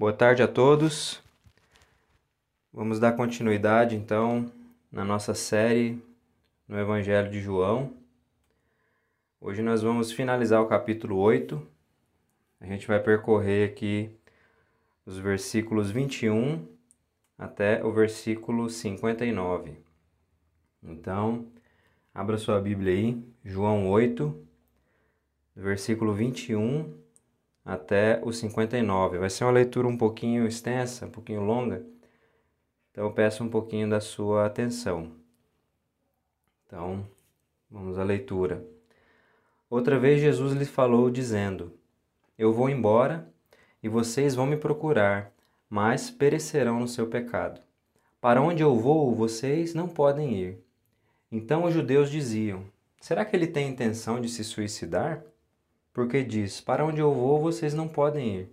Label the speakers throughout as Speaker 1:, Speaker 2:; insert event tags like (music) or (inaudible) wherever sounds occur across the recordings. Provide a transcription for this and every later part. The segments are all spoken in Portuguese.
Speaker 1: Boa tarde a todos. Vamos dar continuidade então na nossa série no Evangelho de João. Hoje nós vamos finalizar o capítulo 8. A gente vai percorrer aqui os versículos 21 até o versículo 59. Então, abra sua Bíblia aí, João 8, versículo 21 até o 59. Vai ser uma leitura um pouquinho extensa, um pouquinho longa, então eu peço um pouquinho da sua atenção. Então, vamos à leitura. Outra vez Jesus lhe falou, dizendo: Eu vou embora e vocês vão me procurar, mas perecerão no seu pecado. Para onde eu vou, vocês não podem ir. Então os judeus diziam: Será que ele tem intenção de se suicidar? Porque diz: Para onde eu vou, vocês não podem ir.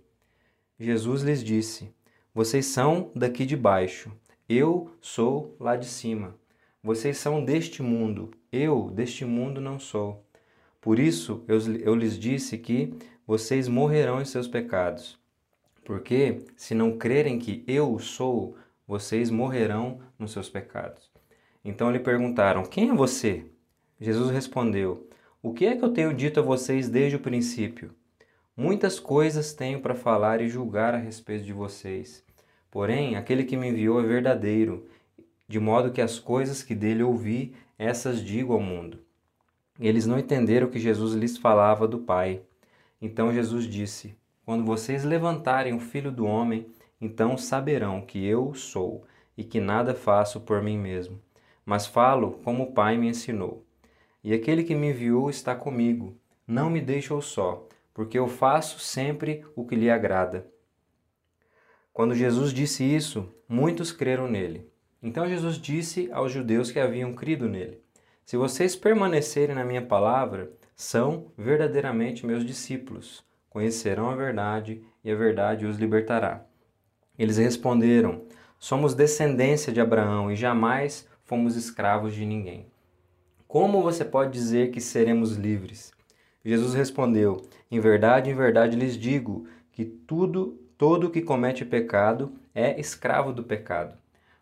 Speaker 1: Jesus lhes disse: Vocês são daqui de baixo, eu sou lá de cima. Vocês são deste mundo, eu deste mundo não sou. Por isso eu, eu lhes disse que vocês morrerão em seus pecados. Porque, se não crerem que eu sou, vocês morrerão nos seus pecados. Então lhe perguntaram: Quem é você? Jesus respondeu: O que é que eu tenho dito a vocês desde o princípio? Muitas coisas tenho para falar e julgar a respeito de vocês. Porém, aquele que me enviou é verdadeiro, de modo que as coisas que dele ouvi, essas digo ao mundo. Eles não entenderam que Jesus lhes falava do Pai. Então Jesus disse: Quando vocês levantarem o Filho do Homem, então saberão que eu sou e que nada faço por mim mesmo mas falo como o Pai me ensinou. E aquele que me enviou está comigo, não me deixou só, porque eu faço sempre o que lhe agrada. Quando Jesus disse isso, muitos creram nele. Então Jesus disse aos judeus que haviam crido nele: Se vocês permanecerem na minha palavra, são verdadeiramente meus discípulos. Conhecerão a verdade e a verdade os libertará. Eles responderam: Somos descendência de Abraão e jamais fomos escravos de ninguém. Como você pode dizer que seremos livres? Jesus respondeu: Em verdade, em verdade lhes digo que tudo, todo que comete pecado é escravo do pecado.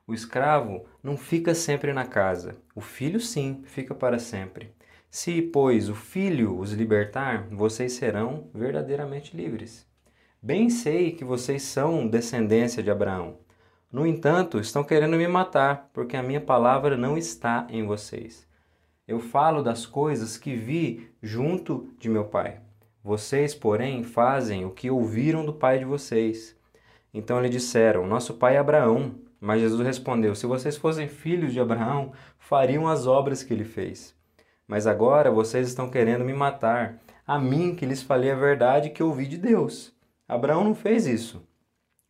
Speaker 1: O escravo não fica sempre na casa, o filho sim fica para sempre. Se, pois, o filho os libertar, vocês serão verdadeiramente livres. Bem sei que vocês são descendência de Abraão. No entanto, estão querendo me matar, porque a minha palavra não está em vocês. Eu falo das coisas que vi junto de meu Pai. Vocês, porém, fazem o que ouviram do pai de vocês. Então lhe disseram: Nosso pai é Abraão. Mas Jesus respondeu: Se vocês fossem filhos de Abraão, fariam as obras que ele fez. Mas agora vocês estão querendo me matar, a mim que lhes falei a verdade que ouvi de Deus. Abraão não fez isso.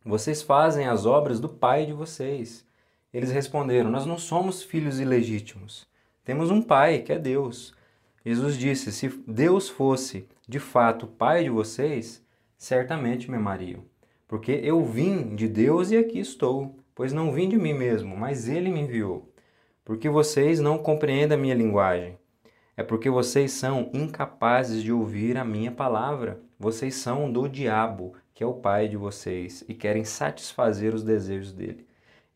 Speaker 1: Vocês fazem as obras do pai de vocês. Eles responderam: Nós não somos filhos ilegítimos. Temos um pai, que é Deus. Jesus disse: Se Deus fosse de fato pai de vocês, certamente me amariam. Porque eu vim de Deus e aqui estou, pois não vim de mim mesmo, mas ele me enviou. Porque vocês não compreendem a minha linguagem. É porque vocês são incapazes de ouvir a minha palavra. Vocês são do diabo, que é o pai de vocês, e querem satisfazer os desejos dele.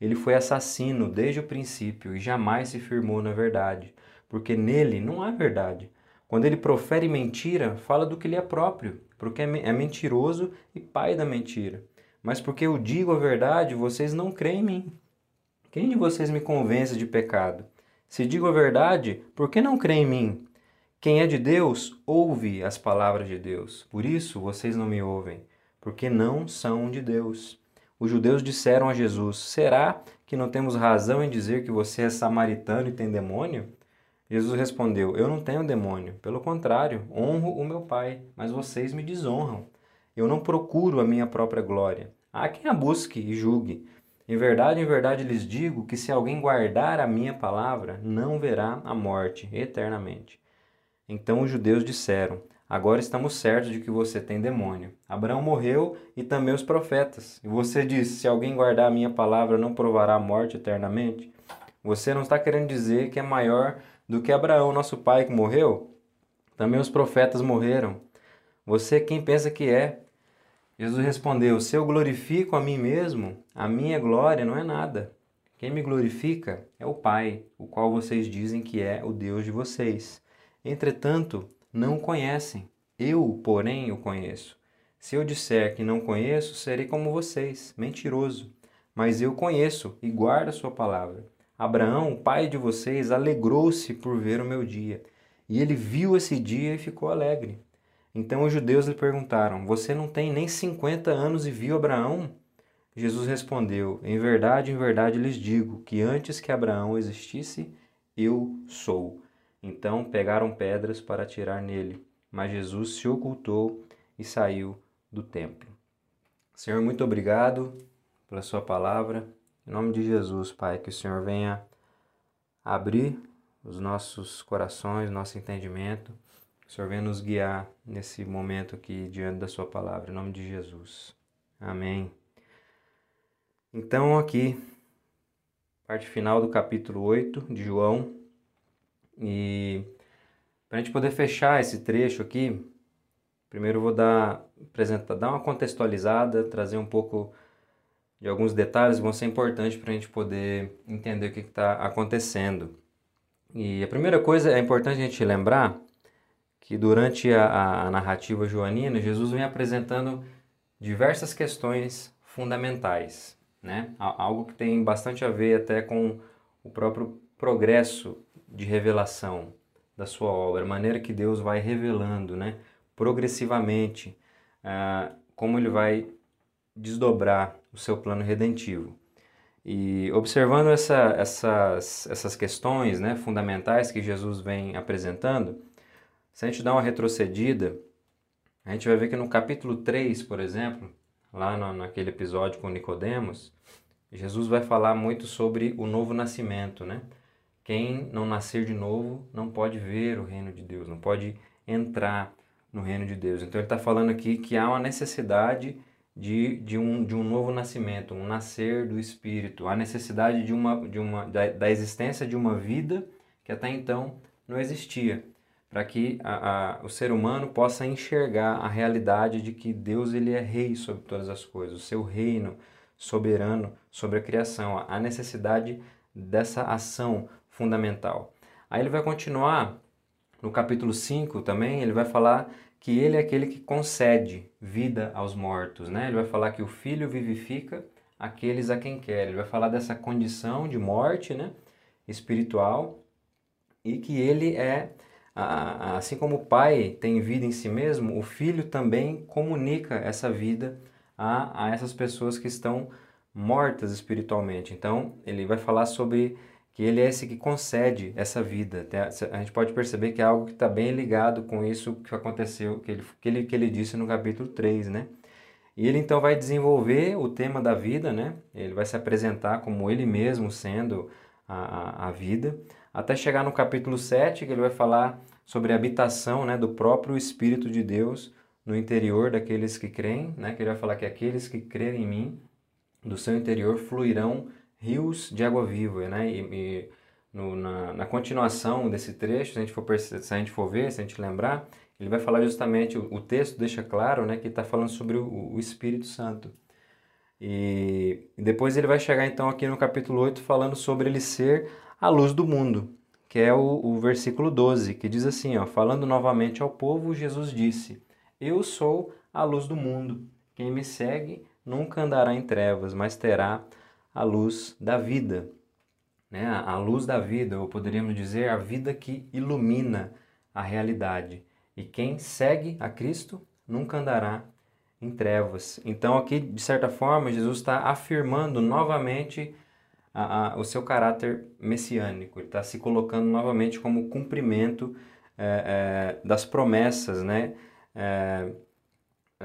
Speaker 1: Ele foi assassino desde o princípio e jamais se firmou na verdade, porque nele não há verdade. Quando ele profere mentira, fala do que lhe é próprio, porque é, é mentiroso e pai da mentira. Mas porque eu digo a verdade, vocês não creem em mim. Quem de vocês me convence de pecado? Se digo a verdade, por que não crê em mim? Quem é de Deus, ouve as palavras de Deus. Por isso vocês não me ouvem, porque não são de Deus. Os judeus disseram a Jesus: Será que não temos razão em dizer que você é samaritano e tem demônio? Jesus respondeu: Eu não tenho demônio. Pelo contrário, honro o meu Pai, mas vocês me desonram. Eu não procuro a minha própria glória. Há quem a busque e julgue. Em verdade, em verdade lhes digo que se alguém guardar a minha palavra, não verá a morte eternamente. Então os judeus disseram: Agora estamos certos de que você tem demônio. Abraão morreu e também os profetas. E você diz: Se alguém guardar a minha palavra, não provará a morte eternamente? Você não está querendo dizer que é maior do que Abraão, nosso pai, que morreu? Também os profetas morreram. Você quem pensa que é? Jesus respondeu: Se eu glorifico a mim mesmo, a minha glória não é nada. Quem me glorifica é o Pai, o qual vocês dizem que é o Deus de vocês. Entretanto, não conhecem. Eu, porém, o conheço. Se eu disser que não conheço, serei como vocês, mentiroso. Mas eu conheço e guardo a sua palavra. Abraão, pai de vocês, alegrou-se por ver o meu dia. E ele viu esse dia e ficou alegre. Então os judeus lhe perguntaram: Você não tem nem 50 anos e viu Abraão? Jesus respondeu: Em verdade, em verdade lhes digo que antes que Abraão existisse, eu sou. Então pegaram pedras para atirar nele, mas Jesus se ocultou e saiu do templo. Senhor, muito obrigado pela Sua palavra. Em nome de Jesus, Pai, que o Senhor venha abrir os nossos corações, nosso entendimento. O Senhor venha nos guiar nesse momento aqui diante da Sua palavra. Em nome de Jesus. Amém. Então, aqui, parte final do capítulo 8 de João. E para a gente poder fechar esse trecho aqui, primeiro eu vou dar, apresentar, dar uma contextualizada, trazer um pouco de alguns detalhes que vão ser importantes para a gente poder entender o que está acontecendo. E a primeira coisa é importante a gente lembrar que durante a, a narrativa joanina, Jesus vem apresentando diversas questões fundamentais né? Algo que tem bastante a ver até com o próprio progresso de revelação da sua obra, a maneira que Deus vai revelando, né? Progressivamente, uh, como ele vai desdobrar o seu plano redentivo. E observando essa, essas, essas questões né, fundamentais que Jesus vem apresentando, se a gente dá uma retrocedida, a gente vai ver que no capítulo 3, por exemplo, lá no, naquele episódio com Nicodemos, Jesus vai falar muito sobre o novo nascimento, né? Quem não nascer de novo não pode ver o reino de Deus, não pode entrar no reino de Deus. Então ele está falando aqui que há uma necessidade de, de, um, de um novo nascimento, um nascer do Espírito, a necessidade de uma, de uma, da, da existência de uma vida que até então não existia para que a, a, o ser humano possa enxergar a realidade de que Deus ele é rei sobre todas as coisas, o seu reino soberano sobre a criação, a necessidade dessa ação fundamental. Aí ele vai continuar no capítulo 5 também, ele vai falar que ele é aquele que concede vida aos mortos, né? Ele vai falar que o filho vivifica aqueles a quem quer. Ele vai falar dessa condição de morte, né, espiritual, e que ele é assim como o pai tem vida em si mesmo, o filho também comunica essa vida a, a essas pessoas que estão mortas espiritualmente. Então, ele vai falar sobre que ele é esse que concede essa vida. A gente pode perceber que é algo que está bem ligado com isso que aconteceu, que ele, que, ele, que ele disse no capítulo 3, né? E ele então vai desenvolver o tema da vida, né? Ele vai se apresentar como ele mesmo sendo a, a, a vida até chegar no capítulo 7, que ele vai falar sobre a habitação né, do próprio Espírito de Deus no interior daqueles que creem, né, que ele vai falar que aqueles que crerem em mim, do seu interior fluirão rios de água viva. Né, e, e no, na, na, continuação desse trecho, se a, gente for, se a gente for ver, se a gente lembrar, ele vai falar justamente, o, o texto deixa claro né, que está falando sobre o, o Espírito Santo. E, e depois ele vai chegar então aqui no capítulo 8 falando sobre ele ser a luz do mundo, que é o, o versículo 12, que diz assim, ó, falando novamente ao povo, Jesus disse, eu sou a luz do mundo, quem me segue nunca andará em trevas, mas terá a luz da vida. Né? A luz da vida, ou poderíamos dizer, a vida que ilumina a realidade. E quem segue a Cristo nunca andará em trevas. Então, aqui, de certa forma, Jesus está afirmando novamente a, a, o seu caráter messiânico, ele está se colocando novamente como cumprimento é, é, das promessas né, é,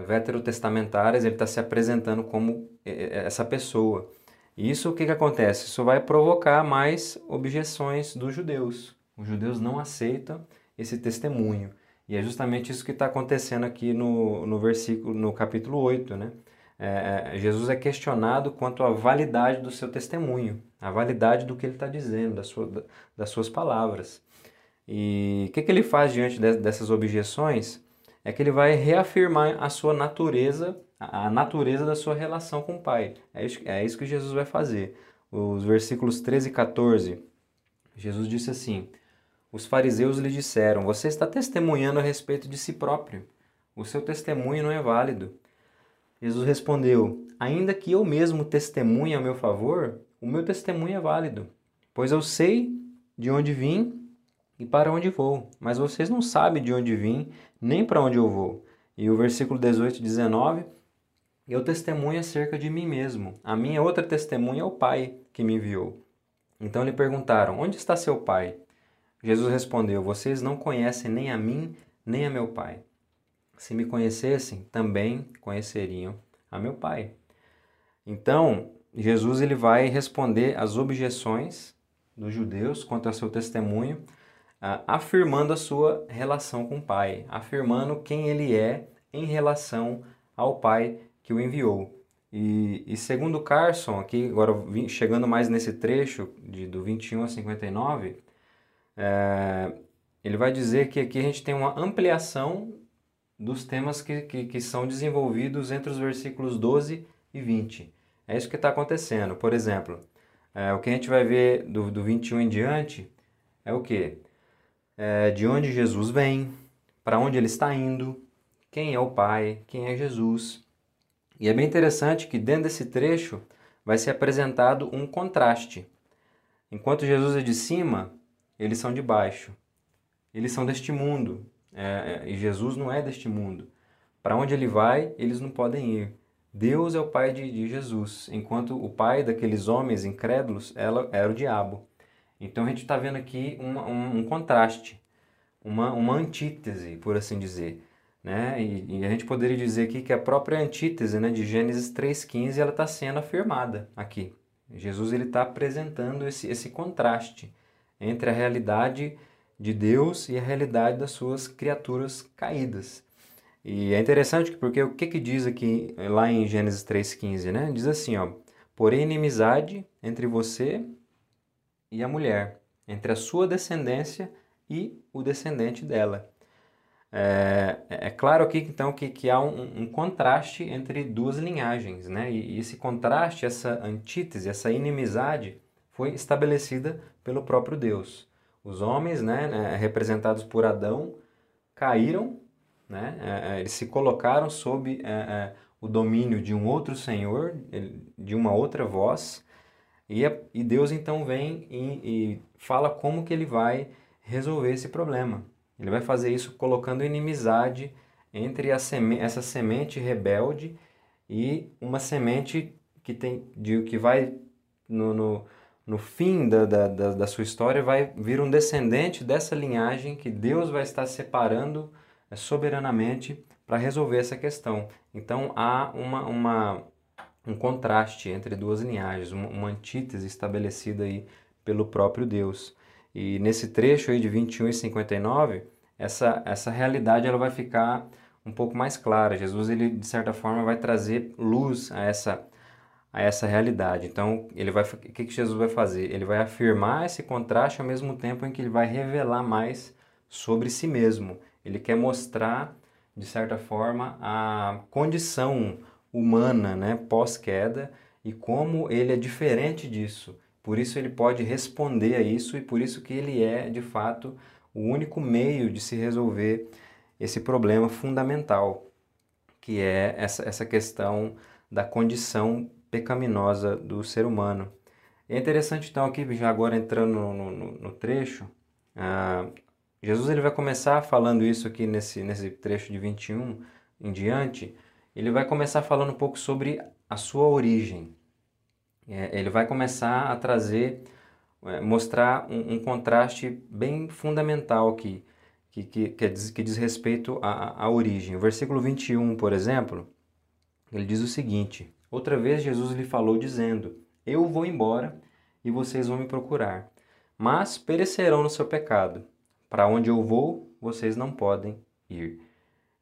Speaker 1: veterotestamentárias, ele está se apresentando como essa pessoa. Isso o que, que acontece? Isso vai provocar mais objeções dos judeus. Os judeus não aceitam esse testemunho. E é justamente isso que está acontecendo aqui no, no versículo, no capítulo 8, né? é, é, Jesus é questionado quanto à validade do seu testemunho, a validade do que ele está dizendo, das, sua, das suas palavras. E o que, que ele faz diante de, dessas objeções? É que ele vai reafirmar a sua natureza a natureza da sua relação com o Pai. É isso, é isso que Jesus vai fazer. Os versículos 13 e 14, Jesus disse assim: Os fariseus lhe disseram: Você está testemunhando a respeito de si próprio. O seu testemunho não é válido. Jesus respondeu: Ainda que eu mesmo testemunhe a meu favor, o meu testemunho é válido, pois eu sei de onde vim e para onde vou, mas vocês não sabem de onde vim nem para onde eu vou. E o versículo 18 e 19 eu testemunho acerca de mim mesmo. A minha outra testemunha é o Pai que me enviou. Então lhe perguntaram: Onde está seu Pai? Jesus respondeu: Vocês não conhecem nem a mim, nem a meu Pai. Se me conhecessem, também conheceriam a meu Pai. Então, Jesus ele vai responder às objeções dos judeus quanto ao seu testemunho, afirmando a sua relação com o Pai, afirmando quem ele é em relação ao Pai que o enviou. E, e segundo Carson, aqui agora chegando mais nesse trecho de, do 21 a 59, é, ele vai dizer que aqui a gente tem uma ampliação dos temas que, que, que são desenvolvidos entre os versículos 12 e 20. É isso que está acontecendo. Por exemplo, é, o que a gente vai ver do, do 21 em diante é o que? É, de onde Jesus vem, para onde ele está indo, quem é o Pai, quem é Jesus. E é bem interessante que dentro desse trecho vai ser apresentado um contraste. Enquanto Jesus é de cima, eles são de baixo. Eles são deste mundo. É, é e Jesus não é deste mundo. Para onde ele vai, eles não podem ir. Deus é o pai de, de Jesus, enquanto o pai daqueles homens incrédulos ela, era o diabo. Então a gente está vendo aqui um, um, um contraste, uma, uma antítese, por assim dizer. Né? E, e, a gente poderia dizer aqui que a própria antítese né, de Gênesis 3,15 ela está sendo afirmada aqui. Jesus ele está apresentando esse, esse contraste entre a realidade de Deus e a realidade das suas criaturas caídas. E é interessante porque o que, que diz aqui lá em Gênesis 3,15, né? Diz assim, ó, porém inimizade entre você e a mulher, entre a sua descendência e o descendente dela. É, é, claro aqui então que, que há um, um, contraste entre duas linhagens, né? E, e esse contraste, essa antítese, essa inimizade foi estabelecida pelo próprio Deus. Os homens, né, né representados por Adão, caíram, né? É, é eles se colocaram sob é, é, o domínio de um outro Senhor, de uma outra voz, e, e Deus então vem e, e fala como que ele vai resolver esse problema. Ele vai fazer isso colocando inimizade entre seme essa semente rebelde e uma semente que, tem, de, que vai, no, no, no fim da, da, da, sua história, vai vir um descendente dessa linhagem que Deus vai estar separando é, soberanamente para resolver essa questão. Então há uma, uma, um contraste entre duas linhagens, uma, uma antítese estabelecida aí pelo próprio Deus. E nesse trecho aí de 21 e 59, essa, essa realidade ela vai ficar um pouco mais clara. Jesus, ele, de certa forma, vai trazer luz a essa, a essa realidade. Então, ele vai, o que, que Jesus vai fazer? Ele vai afirmar esse contraste ao mesmo tempo em que ele vai revelar mais sobre si mesmo. Ele quer mostrar, de certa forma, a condição humana né, pós-queda e como ele é diferente disso. Por isso ele pode responder a isso e por isso que ele é, de fato, o único meio de se resolver esse problema fundamental, que é essa, essa questão da condição pecaminosa do ser humano. É interessante então aqui, já agora entrando no, no, no trecho, ah, Jesus ele vai começar falando isso aqui nesse, nesse trecho de 21 em diante, ele vai começar falando um pouco sobre a sua origem, é, ele vai começar a trazer, é, mostrar um, um, contraste bem fundamental aqui, que, que, que, diz, que diz respeito à, à origem. O versículo 21, por exemplo, ele diz o seguinte: Outra vez Jesus lhe falou, dizendo: Eu vou embora e vocês vão me procurar, mas perecerão no seu pecado. Para onde eu vou, vocês não podem ir.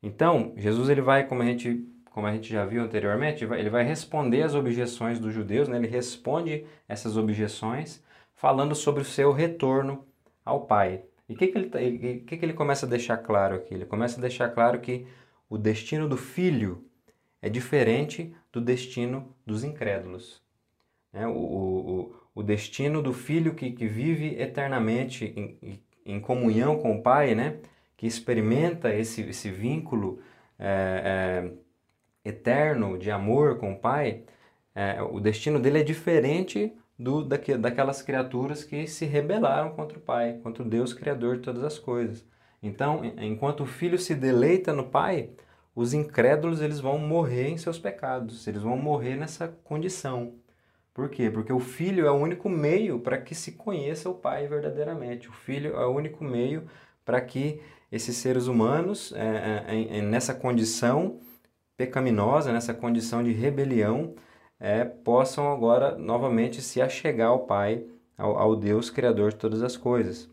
Speaker 1: Então, Jesus ele vai, como a gente como a gente já viu anteriormente, ele vai responder às objeções dos judeus, né? ele responde essas objeções falando sobre o seu retorno ao Pai. E o que, que, ele, tá, que, que ele começa a deixar claro aqui? Ele começa a deixar claro que o destino do filho é diferente do destino dos incrédulos. Né? O, o, o destino do filho que, que vive eternamente em, em comunhão com o Pai, né? que experimenta esse, esse vínculo é, é, eterno de amor com o Pai, é, o destino dele é diferente do, daque, daquelas criaturas que se rebelaram contra o Pai, contra o Deus Criador de todas as coisas. Então, enquanto o filho se deleita no Pai, os incrédulos eles vão morrer em seus pecados, eles vão morrer nessa condição. Por quê? Porque o filho é o único meio para que se conheça o Pai verdadeiramente. O filho é o único meio para que esses seres humanos, é, é, é, nessa condição pecaminosa, nessa condição de rebelião, é, possam agora novamente se achegar ao Pai, ao, ao Deus Criador de todas as coisas.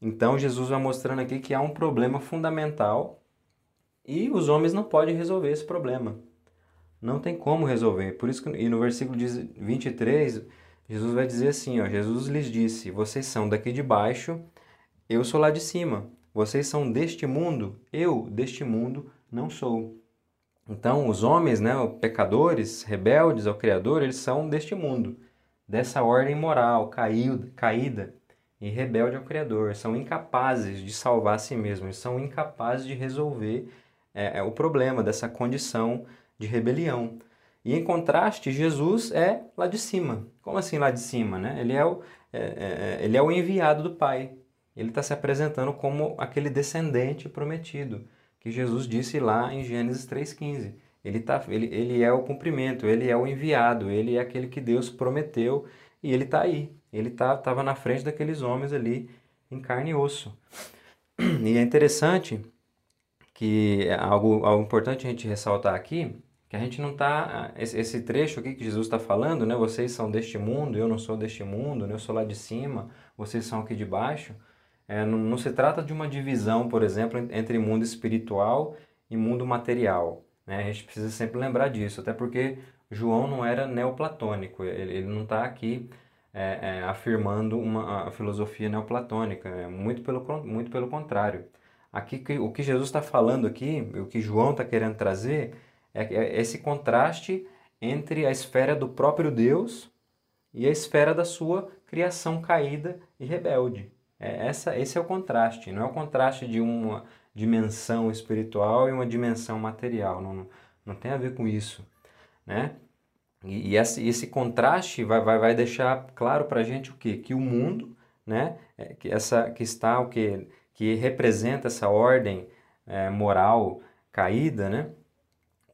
Speaker 1: Então Jesus vai mostrando aqui que há um problema fundamental e os homens não podem resolver esse problema. Não tem como resolver. Por isso que e no versículo 23, Jesus vai dizer assim, ó, Jesus lhes disse: "Vocês são daqui de baixo, eu sou lá de cima. Vocês são deste mundo, eu deste mundo não sou." Então, os homens, né, pecadores, rebeldes ao Criador, eles são deste mundo, dessa ordem moral caída, caída e rebelde ao Criador. São incapazes de salvar a si mesmos, são incapazes de resolver é, é, o problema dessa condição de rebelião. E em contraste, Jesus é lá de cima. Como assim lá de cima? Né? Ele, é o, é, é, é ele é o enviado do Pai. Ele está se apresentando como aquele descendente prometido que Jesus disse lá em Gênesis 3,15. Ele, tá, ele, ele é o cumprimento, ele é o enviado, ele é aquele que Deus prometeu e ele está aí. Ele estava tá, na frente daqueles homens ali em carne e osso. (clears throat) E é interessante que é algo, algo importante a gente ressaltar aqui, que a gente não está esse, esse, trecho aqui que Jesus está falando, né? Vocês são deste mundo, eu não sou deste mundo, né? eu sou lá de cima, vocês são aqui de baixo. É, não, não, se trata de uma divisão, por exemplo, entre mundo espiritual e mundo material. Né? A gente precisa sempre lembrar disso, até porque João não era neoplatônico, ele, ele não está aqui é, é, afirmando uma filosofia neoplatônica, é, muito, pelo, muito pelo contrário. Aqui o que Jesus está falando aqui, o que João está querendo trazer, é, é esse contraste entre a esfera do próprio Deus e a esfera da sua criação caída e rebelde. É, essa, esse é o contraste, não é o contraste de uma dimensão espiritual e uma dimensão material, não, não tem a ver com isso, né? E, e esse, esse contraste vai, vai, vai deixar claro para a gente o quê? Que o mundo, né, é, que, essa, que está o quê? Que representa essa ordem é, moral caída, né,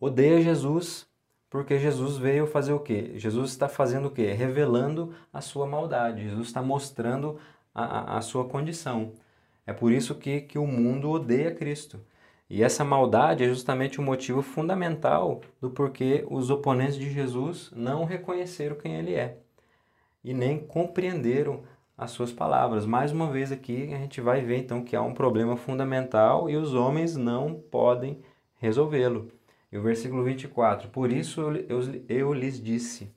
Speaker 1: odeia Jesus porque Jesus veio fazer o quê? Jesus está fazendo o quê? Revelando a sua maldade. Jesus está mostrando a, a, sua condição. É por isso que, que o mundo odeia Cristo. E essa maldade é justamente o motivo fundamental do porquê os oponentes de Jesus não reconheceram quem ele é e nem compreenderam as suas palavras. Mais uma vez aqui a gente vai ver então que há um problema fundamental e os homens não podem resolvê-lo. E o versículo 24: Por isso eu, eu, eu lhes disse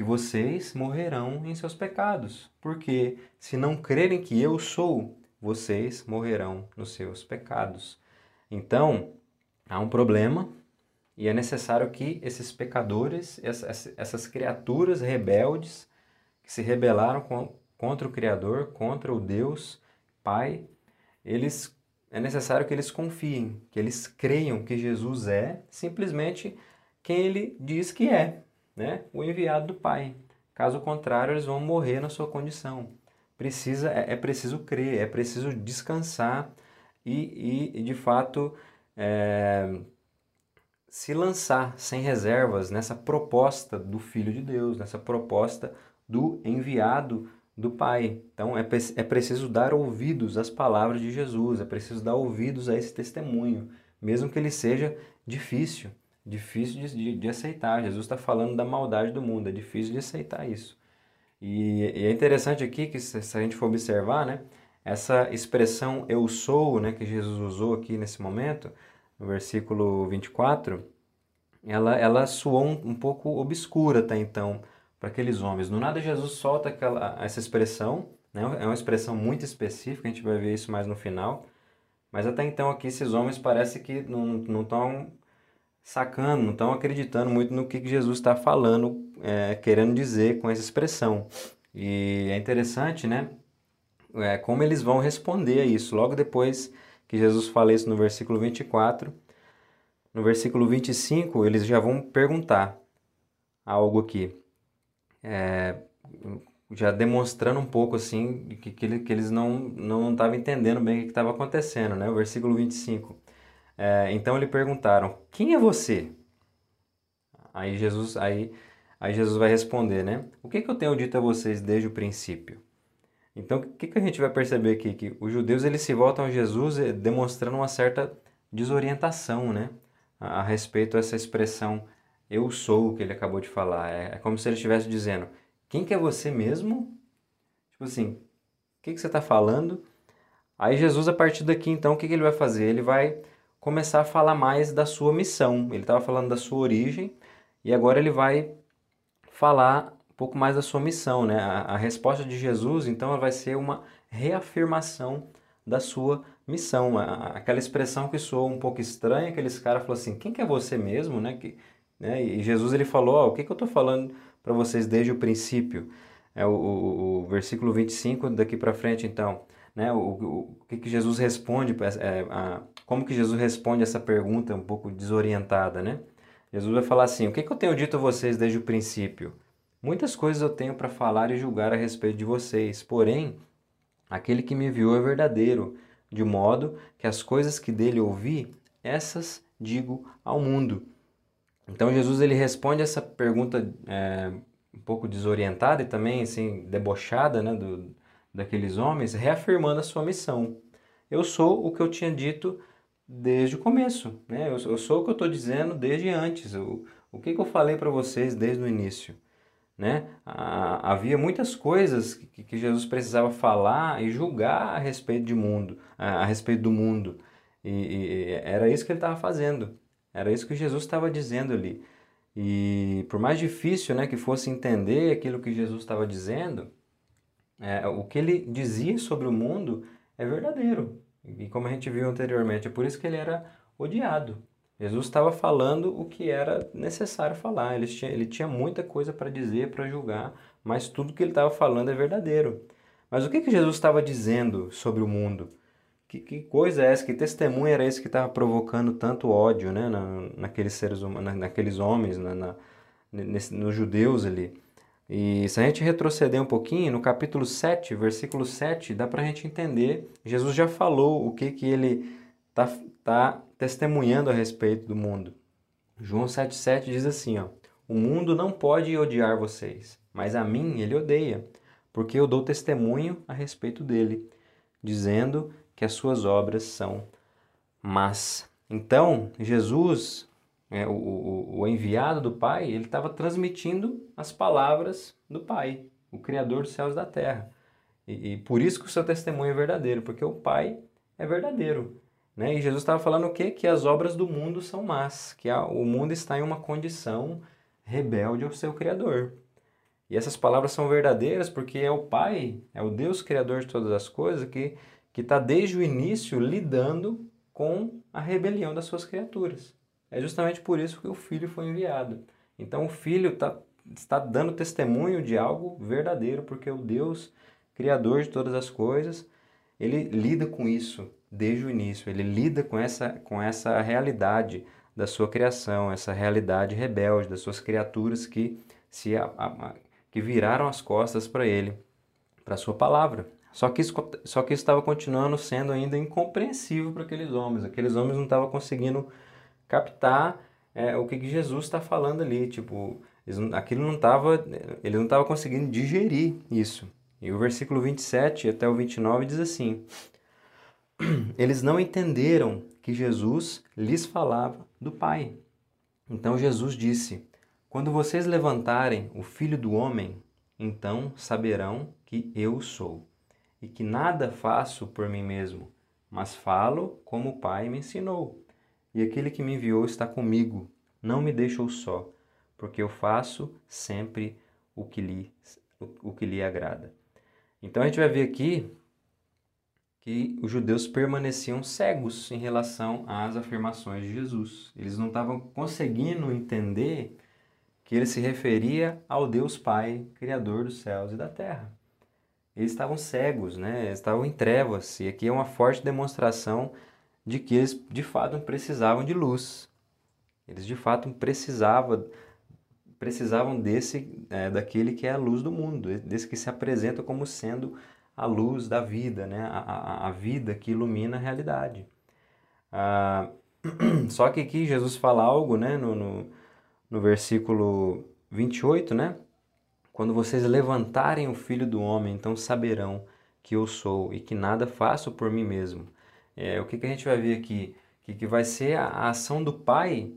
Speaker 1: que vocês morrerão em seus pecados, porque se não crerem que eu sou, vocês morrerão nos seus pecados. Então, há um problema e é necessário que esses pecadores, essas criaturas rebeldes que se rebelaram contra o Criador, contra o Deus Pai, eles é necessário que eles confiem, que eles creiam que Jesus é simplesmente quem ele diz que é né, o enviado do Pai. Caso contrário, eles vão morrer na sua condição. Precisa, é, é preciso crer, é preciso descansar e, e de fato, é, se lançar sem reservas nessa proposta do Filho de Deus, nessa proposta do enviado do Pai. Então é, é preciso dar ouvidos às palavras de Jesus, é preciso dar ouvidos a esse testemunho, mesmo que ele seja difícil difícil de, de, de aceitar. Jesus está falando da maldade do mundo, é difícil de aceitar isso. E, e, é interessante aqui que, se, a gente for observar, né, essa expressão eu sou, né, que Jesus usou aqui nesse momento, no versículo 24, ela, ela soou um, um pouco obscura até então para aqueles homens. No nada, Jesus solta aquela, essa expressão, né, é uma expressão muito específica, a gente vai ver isso mais no final. Mas até então aqui esses homens parece que não estão sacando, não estão acreditando muito no que Jesus está falando, é, querendo dizer com essa expressão. E é interessante, né? É, como eles vão responder a isso. Logo depois que Jesus fala isso no versículo 24, no versículo 25, eles já vão perguntar algo aqui. É, já demonstrando um pouco assim que, que, eles não estavam entendendo bem o que estava acontecendo, né? O versículo 25. É, então lhe perguntaram: Quem é você? Aí Jesus, aí, aí Jesus vai responder, né? O que, que eu tenho dito a vocês desde o princípio? Então, o que, que a gente vai perceber aqui? Que os judeus eles se voltam a Jesus eh, demonstrando uma certa desorientação, né? A, a respeito dessa expressão eu sou, que ele acabou de falar. É, é como se ele estivesse dizendo: Quem que é você mesmo? Tipo assim, o que, que você está falando? Aí Jesus, a partir daqui, então, o que, que ele vai fazer? Ele vai começar a falar mais da sua missão. Ele estava falando da sua origem e agora ele vai falar um pouco mais da sua missão, né? A, a resposta de Jesus, então, vai ser uma reafirmação da sua missão. Aquela expressão que soou um pouco estranha, aqueles caras falaram assim, quem que é você mesmo, né? Que, né? E Jesus ele falou, ó, o que, que eu estou falando para vocês desde o princípio? É o, o, o versículo 25 daqui para frente, então. Né? O, o, o que, que Jesus responde, é, a, como que Jesus responde essa pergunta um pouco desorientada, né? Jesus vai falar assim: O que, que eu tenho dito a vocês desde o princípio? Muitas coisas eu tenho para falar e julgar a respeito de vocês, porém, aquele que me enviou é verdadeiro, de modo que as coisas que dele ouvi, essas digo ao mundo. Então Jesus ele responde essa pergunta é, um pouco desorientada e também assim debochada, né, do, daqueles homens, reafirmando a sua missão. Eu sou o que eu tinha dito desde o começo, né? Eu, eu sou o que eu estou dizendo desde antes. O, o que, que eu falei para vocês desde o início, né? Ah, havia muitas coisas que, que, Jesus precisava falar e julgar a respeito de mundo, a, a respeito do mundo. E, e, era isso que ele estava fazendo. Era isso que Jesus estava dizendo ali. E por mais difícil, né, que fosse entender aquilo que Jesus estava dizendo, é, o que ele dizia sobre o mundo é verdadeiro. E como a gente viu anteriormente, é por isso que ele era odiado. Jesus estava falando o que era necessário falar. Ele tinha, ele tinha muita coisa para dizer, para julgar, mas tudo que ele estava falando é verdadeiro. Mas o que, que Jesus estava dizendo sobre o mundo? Que, que, coisa é essa? Que testemunho era esse que estava provocando tanto ódio né? na, naqueles seres humanos, naqueles homens, na, na, nesse, nos judeus ali? E se a gente retroceder um pouquinho, no capítulo 7, versículo 7, dá para a gente entender. Jesus já falou o que, que ele está tá testemunhando a respeito do mundo. João 7,7 diz assim: ó, O mundo não pode odiar vocês, mas a mim ele odeia, porque eu dou testemunho a respeito dele, dizendo que as suas obras são más. Então, Jesus é, o, o, o, enviado do Pai, ele estava transmitindo as palavras do Pai, o Criador dos céus e da terra. E, e, por isso que o seu testemunho é verdadeiro, porque o Pai é verdadeiro. Né? E Jesus estava falando o quê? Que as obras do mundo são más, que a, o mundo está em uma condição rebelde ao seu Criador. E essas palavras são verdadeiras porque é o Pai, é o Deus Criador de todas as coisas, que está desde o início lidando com a rebelião das suas criaturas. É justamente por isso que o filho foi enviado. Então o filho tá, está dando testemunho de algo verdadeiro, porque o Deus, Criador de todas as coisas, ele lida com isso desde o início. Ele lida com essa, com essa realidade da sua criação, essa realidade rebelde das suas criaturas que se a, a, que viraram as costas para ele, para sua palavra. Só que, isso, só que isso estava continuando sendo ainda incompreensível para aqueles homens. Aqueles homens não estavam conseguindo captar é, o que, que Jesus está falando ali. Tipo, aquilo não estava, ele não estava conseguindo digerir isso. E o versículo 27 até o 29 diz assim: (clears throat) Eles não entenderam que Jesus lhes falava do Pai. Então Jesus disse: Quando vocês levantarem o Filho do Homem, então saberão que eu sou, e que nada faço por mim mesmo, mas falo como o Pai me ensinou e aquele que me enviou está comigo. Não me deixou só, porque eu faço sempre o que lhe, o, o que lhe agrada. Então a gente vai ver aqui que os judeus permaneciam cegos em relação às afirmações de Jesus. Eles não estavam conseguindo entender que ele se referia ao Deus Pai, Criador dos céus e da terra. Eles estavam cegos, né? Eles estavam em trevas, e aqui é uma forte demonstração de que eles de fato precisavam de luz. Eles de fato precisavam precisavam desse é, daquele que é a luz do mundo, desse que se apresenta como sendo a luz da vida, né? a, a, a vida que ilumina a realidade. Ah, (clears throat) só que aqui Jesus fala algo né? no, no, no versículo 28, né? Quando vocês levantarem o Filho do Homem, então saberão que eu sou e que nada faço por mim mesmo. É, o que, que a gente vai ver aqui? Que, que vai ser a, a ação do Pai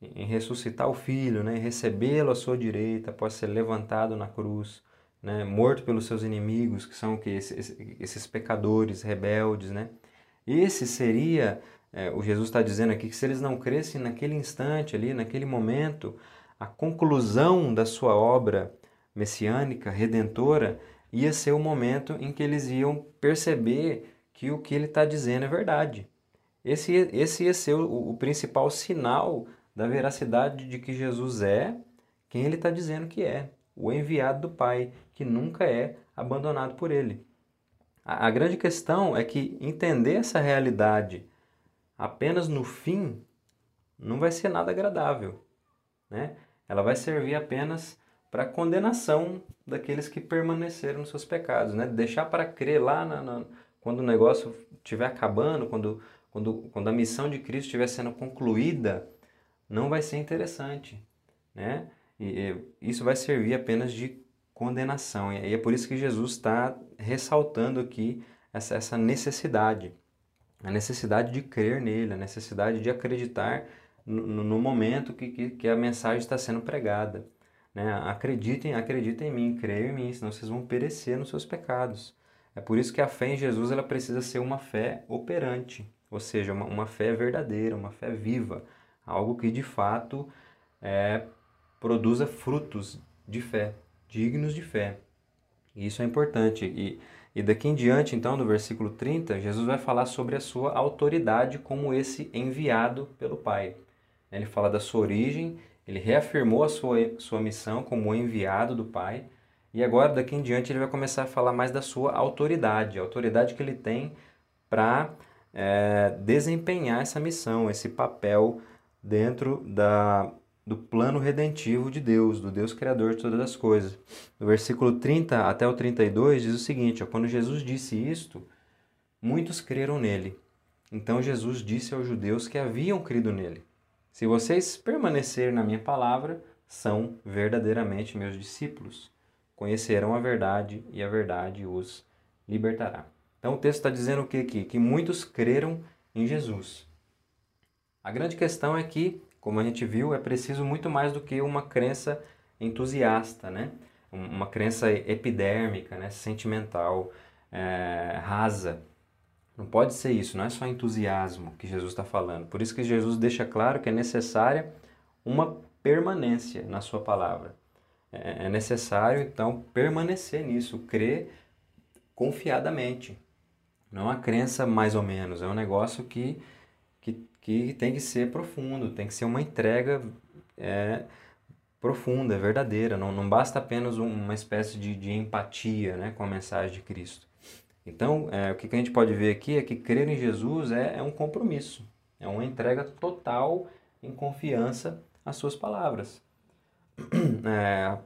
Speaker 1: em ressuscitar o Filho, né? recebê-lo à sua direita após ser levantado na cruz, né? morto pelos seus inimigos, que são que? Esses, esses pecadores rebeldes. Né? Esse seria, é, o Jesus está dizendo aqui, que se eles não crescem naquele instante ali, naquele momento, a conclusão da sua obra messiânica, redentora, ia ser o momento em que eles iam perceber que o que ele está dizendo é verdade. Esse, esse ia ser o, o principal sinal da veracidade de que Jesus é quem ele está dizendo que é, o enviado do Pai, que nunca é abandonado por ele. A, a grande questão é que entender essa realidade apenas no fim não vai ser nada agradável. Né? Ela vai servir apenas para condenação daqueles que permaneceram nos seus pecados, né? Deixar para crer lá na, na, quando o negócio estiver acabando, quando, quando, quando a missão de Cristo estiver sendo concluída, não vai ser interessante, né? E, e isso vai servir apenas de condenação. E é por isso que Jesus está ressaltando aqui essa, essa necessidade, a necessidade de crer nele, a necessidade de acreditar no, no momento que, que, que a mensagem está sendo pregada. Né? Acreditem, acreditem em mim, creiam em mim, senão vocês vão perecer nos seus pecados. É por isso que a fé em Jesus ela precisa ser uma fé operante, ou seja, uma, uma fé verdadeira, uma fé viva, algo que de fato é, produza frutos de fé, dignos de fé. E isso é importante. E, e daqui em diante, então, no versículo 30, Jesus vai falar sobre a sua autoridade como esse enviado pelo Pai. Ele fala da sua origem ele reafirmou a sua, sua missão como enviado do Pai. E agora, daqui em diante, ele vai começar a falar mais da sua autoridade, a autoridade que ele tem para é, desempenhar essa missão, esse papel dentro da, do plano redentivo de Deus, do Deus Criador de todas as coisas. No versículo 30 até o 32 diz o seguinte: ó, quando Jesus disse isto, muitos creram nele. Então Jesus disse aos judeus que haviam crido nele. Se vocês permanecerem na minha palavra, são verdadeiramente meus discípulos. Conhecerão a verdade e a verdade os libertará. Então o texto está dizendo o que aqui? Que muitos creram em Jesus. A grande questão é que, como a gente viu, é preciso muito mais do que uma crença entusiasta, né? uma crença epidérmica, né? sentimental, é, rasa. Não pode ser isso, não é só entusiasmo que Jesus está falando. Por isso que Jesus deixa claro que é necessária uma permanência na sua palavra. É, é necessário, então, permanecer nisso, crer confiadamente. Não é uma crença mais ou menos, é um negócio que, que, que tem que ser profundo, tem que ser uma entrega é, profunda, verdadeira. Não, não basta apenas uma espécie de, de empatia né, com a mensagem de Cristo. Então, é, o que a gente pode ver aqui é que crer em Jesus é, é um compromisso, é uma entrega total em confiança às suas palavras. (clears throat) É,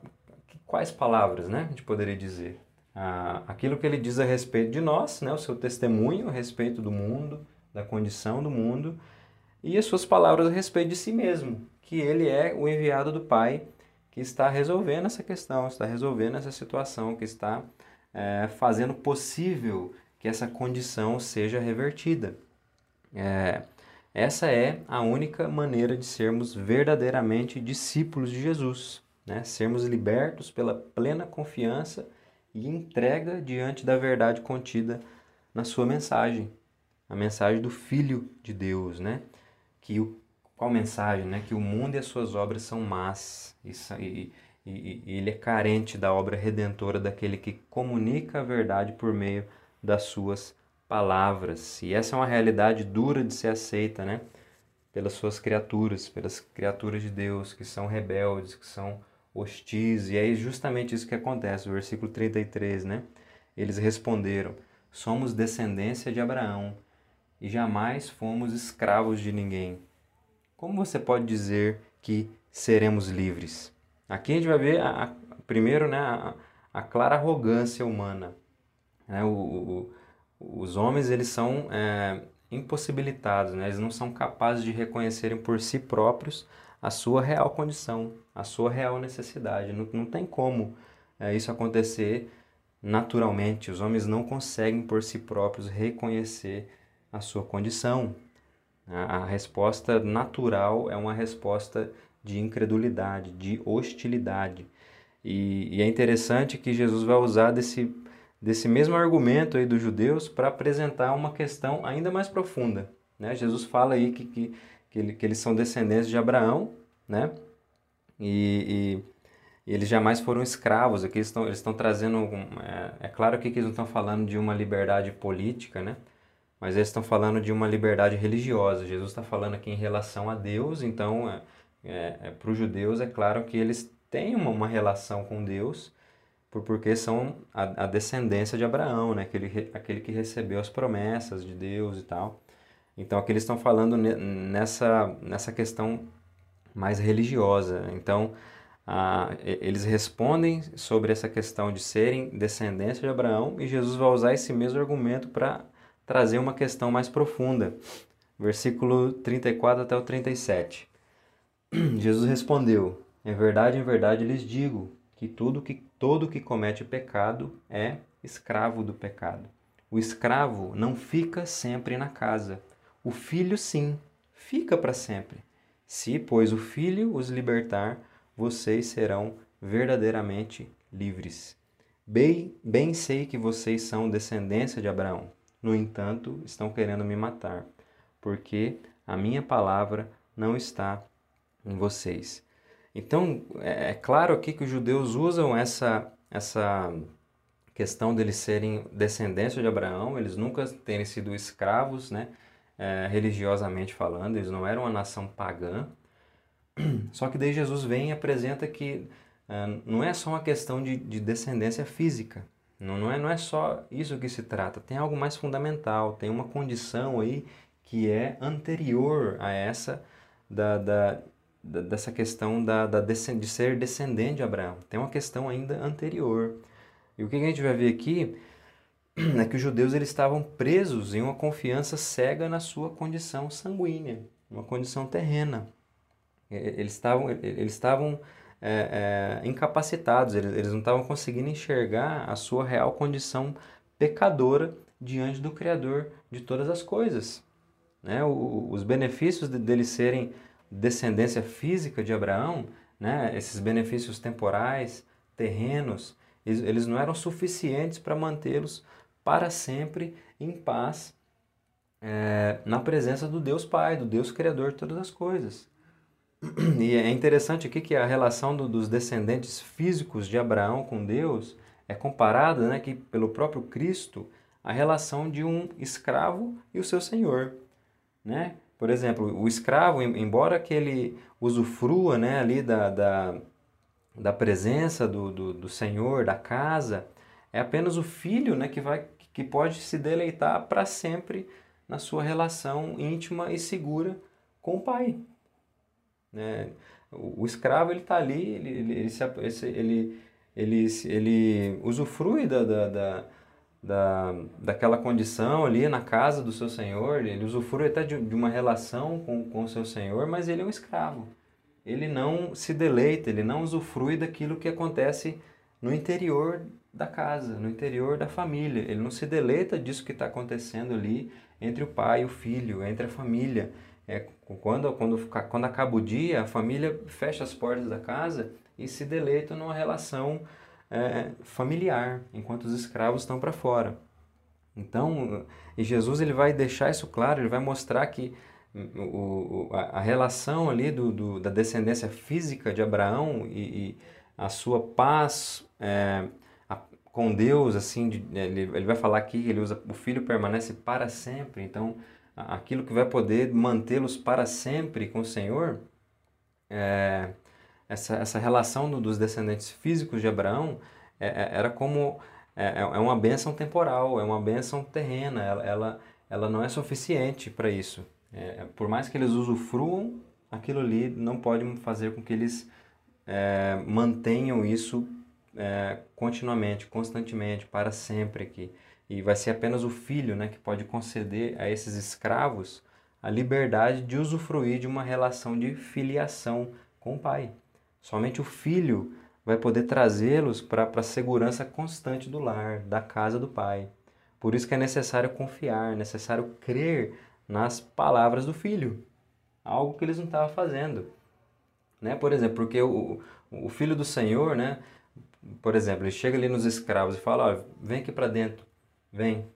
Speaker 1: quais palavras, né? A gente poderia dizer. Ah, aquilo que ele diz a respeito de nós, né? o seu testemunho a respeito do mundo, da condição do mundo, e as suas palavras a respeito de si mesmo, que ele é o enviado do Pai que está resolvendo essa questão, está resolvendo essa situação, que está é, fazendo possível que essa condição seja revertida. É, essa é a única maneira de sermos verdadeiramente discípulos de Jesus, né? sermos libertos pela plena confiança e entrega diante da verdade contida na sua mensagem, a mensagem do Filho de Deus, né? Que o, qual mensagem, né? Que o mundo e as suas obras são más e, e, e, ele é carente da obra redentora daquele que comunica a verdade por meio das suas palavras. E essa é uma realidade dura de ser aceita, né? Pelas suas criaturas, pelas criaturas de Deus que são rebeldes, que são hostis. E é justamente isso que acontece, o versículo 33, né? Eles responderam: Somos descendência de Abraão e jamais fomos escravos de ninguém. Como você pode dizer que seremos livres? Aqui a gente vai ver, a, a primeiro, né, a, a, clara arrogância humana. Né? O, o, os homens eles são é, impossibilitados, né? eles não são capazes de reconhecerem por si próprios a sua real condição, a sua real necessidade. Não, não tem como é, isso acontecer naturalmente. Os homens não conseguem por si próprios reconhecer a sua condição. A, resposta natural é uma resposta de incredulidade, de hostilidade. E, e, é interessante que Jesus vai usar desse, desse mesmo argumento aí dos judeus para apresentar uma questão ainda mais profunda. Né? Jesus fala aí que, que, que, ele, que eles são descendentes de Abraão, né? E, e, eles jamais foram escravos. Aqui eles estão, eles estão trazendo. É, é claro que eles não estão falando de uma liberdade política, né? Mas eles estão falando de uma liberdade religiosa. Jesus está falando aqui em relação a Deus, então, é, é, é para os judeus, é claro que eles têm uma, uma relação com Deus, porque são a, a, descendência de Abraão, né? aquele, aquele que recebeu as promessas de Deus e tal. Então, aqui eles estão falando nessa, nessa questão mais religiosa. Então, ah, eles respondem sobre essa questão de serem descendência de Abraão e Jesus vai usar esse mesmo argumento para trazer uma questão mais profunda. Versículo 34 até o 37. (clears throat) Jesus respondeu: Em verdade, em verdade lhes digo que tudo que todo que comete pecado é escravo do pecado. O escravo não fica sempre na casa. O filho sim, fica para sempre. Se, pois, o filho os libertar, vocês serão verdadeiramente livres. Bem, bem sei que vocês são descendência de Abraão no entanto, estão querendo me matar, porque a minha palavra não está em vocês. Então, é, é claro aqui que os judeus usam essa, essa questão deles serem descendência de Abraão, eles nunca terem sido escravos, né? É, religiosamente falando, eles não eram uma nação pagã. (clears throat) Só que daí Jesus vem e apresenta que é, não é só uma questão de, de descendência física, não, não, é, não é só isso que se trata, tem algo mais fundamental, tem uma condição aí que é anterior a essa da, da, da dessa questão da, da de ser descendente de Abraão. Tem uma questão ainda anterior. E o que a gente vai ver aqui é que os judeus eles estavam presos em uma confiança cega na sua condição sanguínea, uma condição terrena. Eles estavam, eles estavam é, é, incapacitados, eles, eles não estavam conseguindo enxergar a sua real condição pecadora diante do Criador de todas as coisas. Né? O, os benefícios de, deles serem descendência física de Abraão, né? esses benefícios temporais, terrenos, eles, não eram suficientes para mantê-los para sempre em paz é, na presença do Deus Pai, do Deus Criador de todas as coisas. E é interessante aqui que a relação do, dos descendentes físicos de Abraão com Deus é comparada, né, que pelo próprio Cristo, a relação de um escravo e o seu senhor, né? Por exemplo, o escravo, embora que ele usufrua, né, ali da, da, da presença do, do, do senhor, da casa, é apenas o filho, né, que vai que pode se deleitar para sempre na sua relação íntima e segura com o pai, né? O, o escravo ele está ali, ele, ele, ele, ele, ele, ele usufrui da, da, da, da, daquela condição ali na casa do seu senhor, ele usufrui até de, de uma relação com, com o seu senhor, mas ele é um escravo. Ele não se deleita, ele não usufrui daquilo que acontece no interior da casa, no interior da família. Ele não se deleita disso que está acontecendo ali entre o pai e o filho, entre a família. É, quando, quando, quando acaba o dia, a família fecha as portas da casa e se deleita numa relação é, familiar, enquanto os escravos estão para fora. Então, e Jesus ele vai deixar isso claro, ele vai mostrar que o, a, a relação ali do, do, da descendência física de Abraão e, e a sua paz, é, a, com Deus, assim, de, ele, ele vai falar aqui que ele usa o filho permanece para sempre, então aquilo que vai poder mantê-los para sempre com o Senhor, é, essa, essa relação do, dos descendentes físicos de Abraão é, é era como é, é, é uma bênção temporal, é uma bênção terrena, ela, ela, ela não é suficiente para isso. É, por mais que eles usufruam, aquilo ali não pode fazer com que eles é, mantenham isso é, continuamente, constantemente, para sempre aqui. E vai ser apenas o filho né, que pode conceder a esses escravos a liberdade de usufruir de uma relação de filiação com o pai. Somente o filho vai poder trazê-los para a segurança constante do lar, da casa do pai. Por isso que é necessário confiar, necessário crer nas palavras do filho. Algo que eles não estavam fazendo. Né? Por exemplo, porque o, o filho do Senhor, né? por exemplo, ele chega ali nos escravos e fala: Olha, vem aqui para dentro, vem.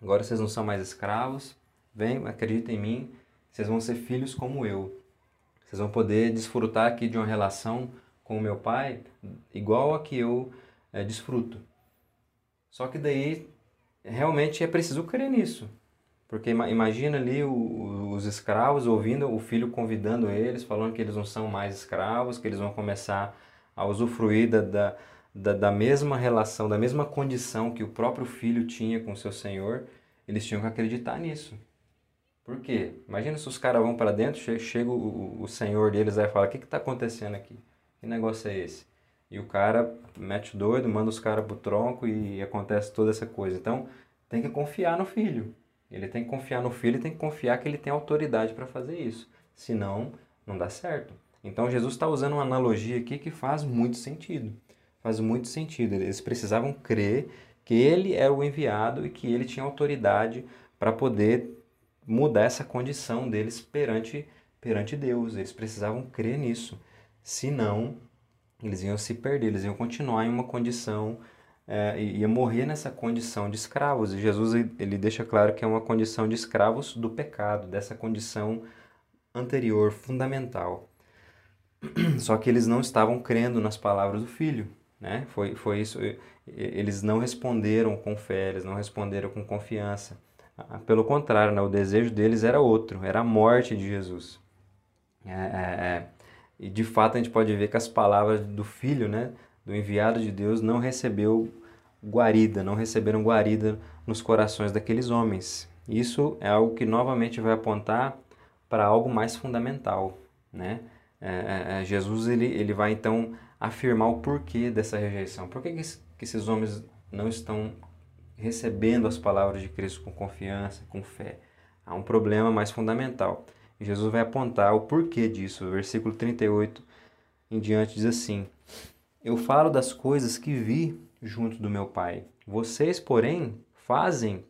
Speaker 1: Agora vocês não são mais escravos, vem, acredita em mim, vocês vão ser filhos como eu. Vocês vão poder desfrutar aqui de uma relação com o meu pai igual a que eu é, desfruto. Só que daí realmente é preciso crer nisso. Porque imagina ali o, os escravos ouvindo o filho convidando eles, falando que eles não são mais escravos, que eles vão começar a usufruir da, da, da mesma relação, da mesma condição que o próprio filho tinha com seu senhor, eles tinham que acreditar nisso. Por quê? Imagina se os caras vão para dentro, chega o, o senhor deles aí e fala: O que está acontecendo aqui? Que negócio é esse? E o cara mete o doido, manda os caras pro tronco e acontece toda essa coisa. Então, tem que confiar no filho. Ele tem que confiar no filho e tem que confiar que ele tem autoridade para fazer isso. Senão, não dá certo. Então Jesus está usando uma analogia aqui que faz muito sentido. Faz muito sentido. Eles precisavam crer que ele era o enviado e que ele tinha autoridade para poder mudar essa condição deles perante, perante Deus. Eles precisavam crer nisso. Senão, eles iam se perder, eles iam continuar em uma condição, é, ia morrer nessa condição de escravos. E Jesus ele deixa claro que é uma condição de escravos do pecado, dessa condição anterior, fundamental. (clears throat) Só que eles não estavam crendo nas palavras do filho, né? Foi, foi isso. Eles não responderam com fé, eles não responderam com confiança. Pelo contrário, né? o desejo deles era outro, era a morte de Jesus. É, é, é, e de fato a gente pode ver que as palavras do filho, né? do enviado de Deus, não recebeu guarida, não receberam guarida nos corações daqueles homens. Isso é algo que novamente vai apontar para algo mais fundamental, né? É, é, é, Jesus ele, ele vai então afirmar o porquê dessa rejeição. Por que, que esses homens não estão recebendo as palavras de Cristo com confiança, com fé? Há um problema mais fundamental. Jesus vai apontar o porquê disso. O versículo 38 em diante diz assim: Eu falo das coisas que vi junto do meu Pai. Vocês, porém, fazem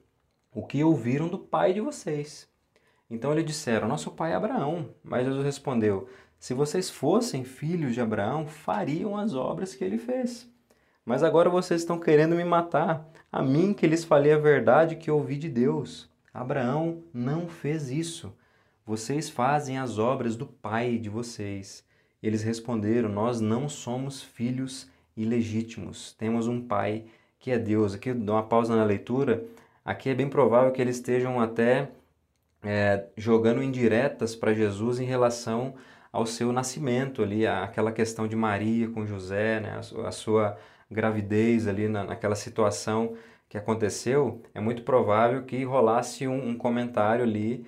Speaker 1: o que ouviram do pai de vocês. Então eles disseram: Nosso pai é Abraão. Mas Jesus respondeu: se vocês fossem filhos de Abraão, fariam as obras que ele fez. Mas agora vocês estão querendo me matar, a mim que lhes falei a verdade que ouvi de Deus. Abraão não fez isso. Vocês fazem as obras do pai de vocês. Eles responderam: Nós não somos filhos ilegítimos. Temos um pai que é Deus. Aqui dou uma pausa na leitura. Aqui é bem provável que eles estejam até é, jogando indiretas para Jesus em relação ao seu nascimento ali, aquela questão de Maria com José, né, a sua gravidez ali na, naquela situação que aconteceu, é muito provável que rolasse um, um comentário ali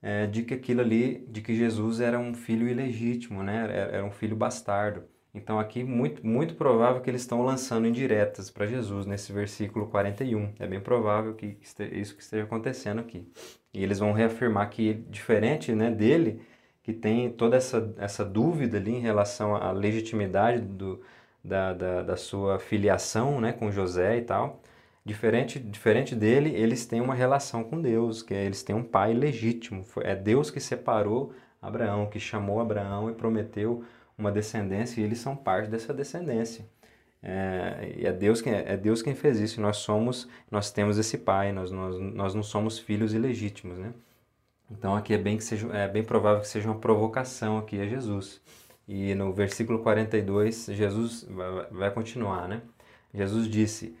Speaker 1: é, de que aquilo ali, de que Jesus era um filho ilegítimo, né, era, era um filho bastardo. Então aqui muito muito provável que eles estão lançando indiretas para Jesus nesse versículo 41. É bem provável que isso que esteja acontecendo aqui. E eles vão reafirmar que diferente, né, dele, que tem toda essa, essa dúvida ali em relação à legitimidade do, da, da, da sua filiação né, com José e tal. Diferente, diferente dele, eles têm uma relação com Deus, que é, eles têm um pai legítimo. É Deus que separou Abraão, que chamou Abraão e prometeu uma descendência, e eles são parte dessa descendência. É, e é Deus, quem, é Deus quem fez isso. Nós somos, nós temos esse pai, nós, nós, nós não somos filhos ilegítimos, né? Então aqui é bem, que seja, é bem provável que seja uma provocação aqui a Jesus. E no versículo 42, Jesus vai, continuar, né? Jesus disse: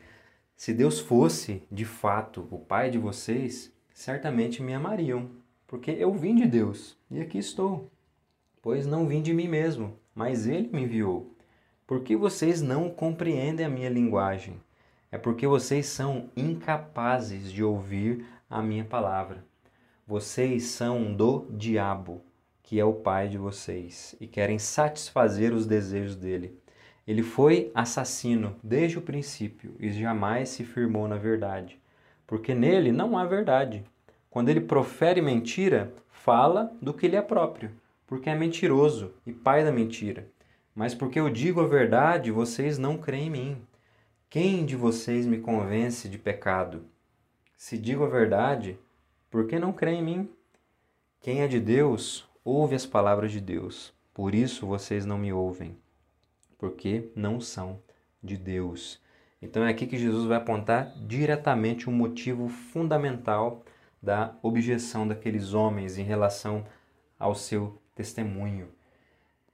Speaker 1: Se Deus fosse, de fato, o Pai de vocês, certamente me amariam, porque eu vim de Deus e aqui estou. Pois não vim de mim mesmo, mas Ele me enviou. Por que vocês não compreendem a minha linguagem? É porque vocês são incapazes de ouvir a minha palavra. Vocês são do diabo, que é o pai de vocês, e querem satisfazer os desejos dele. Ele foi assassino desde o princípio e jamais se firmou na verdade, porque nele não há verdade. Quando ele profere mentira, fala do que lhe é próprio, porque é mentiroso e pai da mentira. Mas porque eu digo a verdade, vocês não creem em mim. Quem de vocês me convence de pecado? Se digo a verdade, por que não creem em mim? Quem é de Deus, ouve as palavras de Deus. Por isso vocês não me ouvem porque não são de Deus. Então é aqui que Jesus vai apontar diretamente o um motivo fundamental da objeção daqueles homens em relação ao seu testemunho.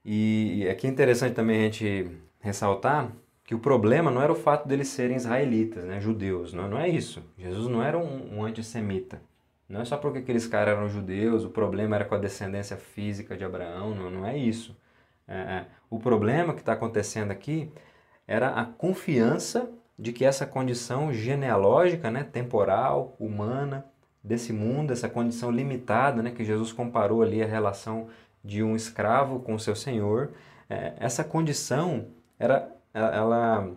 Speaker 1: E aqui é interessante também a gente ressaltar que o problema não era o fato deles serem israelitas, né, judeus, não, não é isso. Jesus não era um, um antissemita. Não é só porque aqueles caras eram judeus, o problema era com a descendência física de Abraão, não, não é isso. É, é, o problema que está acontecendo aqui era a confiança de que essa condição genealógica, né, temporal, humana, desse mundo, essa condição limitada, né, que Jesus comparou ali a relação de um escravo com seu senhor, é, essa condição era, ela,